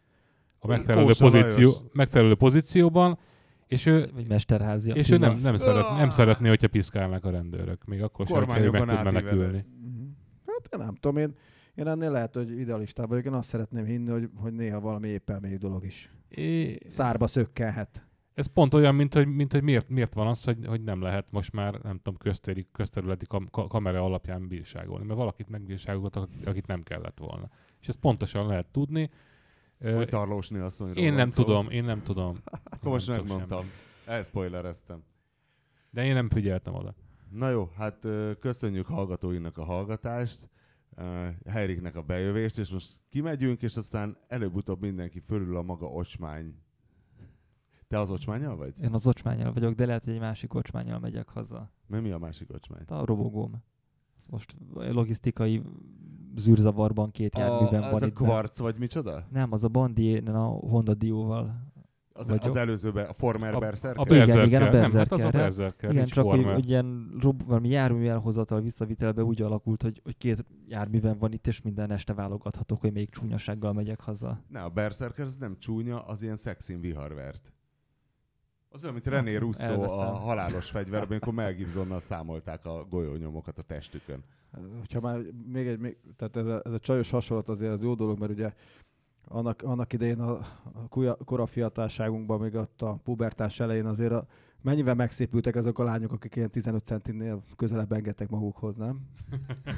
A megfelelő, pozíció, megfelelő pozícióban, és ő, Vagy mesterházi. és ő nem, nem, szeret, nem szeretné, hogyha piszkálnak a rendőrök. Még akkor sem, hogyha ő meg tud menekülni. Mhm. Hát én nem tudom, én, én ennél lehet, hogy idealistában vagyok. Én azt szeretném hinni, hogy, hogy néha valami épp elmélyű dolog is. É, Szárba szökkenhet. Ez pont olyan, mint hogy, mint hogy miért, miért van az, hogy, hogy nem lehet most már, nem tudom, köztéri, közterületi kam- ka- kamera alapján bírságolni, mert valakit megbírságolt, akit- nem kellett volna. És ezt pontosan lehet tudni. Hogy Tarlósné asszonyról Én nem szó. tudom, én nem tudom. Akkor most megmondtam. Elspoilereztem. De én nem figyeltem oda. Na jó, hát köszönjük hallgatóinak a hallgatást, ö, Heriknek a bejövést, és most kimegyünk, és aztán előbb-utóbb mindenki fölül a maga ocsmány. Te az ocsmányal vagy? Én az ocsmányjal vagyok, de lehet, hogy egy másik ocsmányjal megyek haza. Mert mi a másik ocsmány? A robogóm. Most logisztikai zűrzavarban két járműven A, van ez a kvarc, vagy micsoda? Nem, az a Bandi, én a Honda Dio-val. Az, Vagy az a- előzőben, a Former A, Berserker? a Igen, Berserker. igen, a Nem, hát az a. Berserker, Igen, csak hogy, Former. hogy ilyen rob, valami jármű elhozatal visszavitelbe úgy alakult, hogy, hogy két járműven van itt, és minden este válogathatok, hogy melyik csúnyasággal megyek haza. Ne, a Berserker az nem csúnya, az ilyen szexin viharvert. Az olyan, mint René Russo elveszem. a halálos fegyverben, amikor Mel Gibsonnal számolták a golyónyomokat a testükön. Hogyha már még egy, még, tehát ez a, ez a csajos hasonlat azért az jó dolog, mert ugye annak, annak idején a, a kuja- kora fiatalságunkban, még ott a pubertás elején azért a, mennyivel megszépültek azok a lányok, akik ilyen 15 centinél közelebb engedtek magukhoz, nem?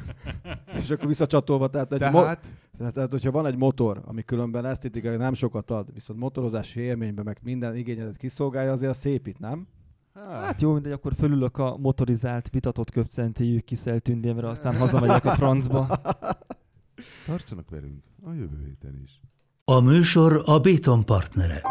És akkor visszacsatolva, tehát, egy mo- Tehát, tehát, hogyha van egy motor, ami különben esztétikai nem sokat ad, viszont motorozási élményben meg minden igényedet kiszolgálja, azért a szépít, nem? Hát jó, mindegy, akkor fölülök a motorizált, vitatott köpcentéjű kiszeltündémre, aztán hazamegyek a francba. tartsanak velünk a jövő héten is. A műsor a Béton partnere.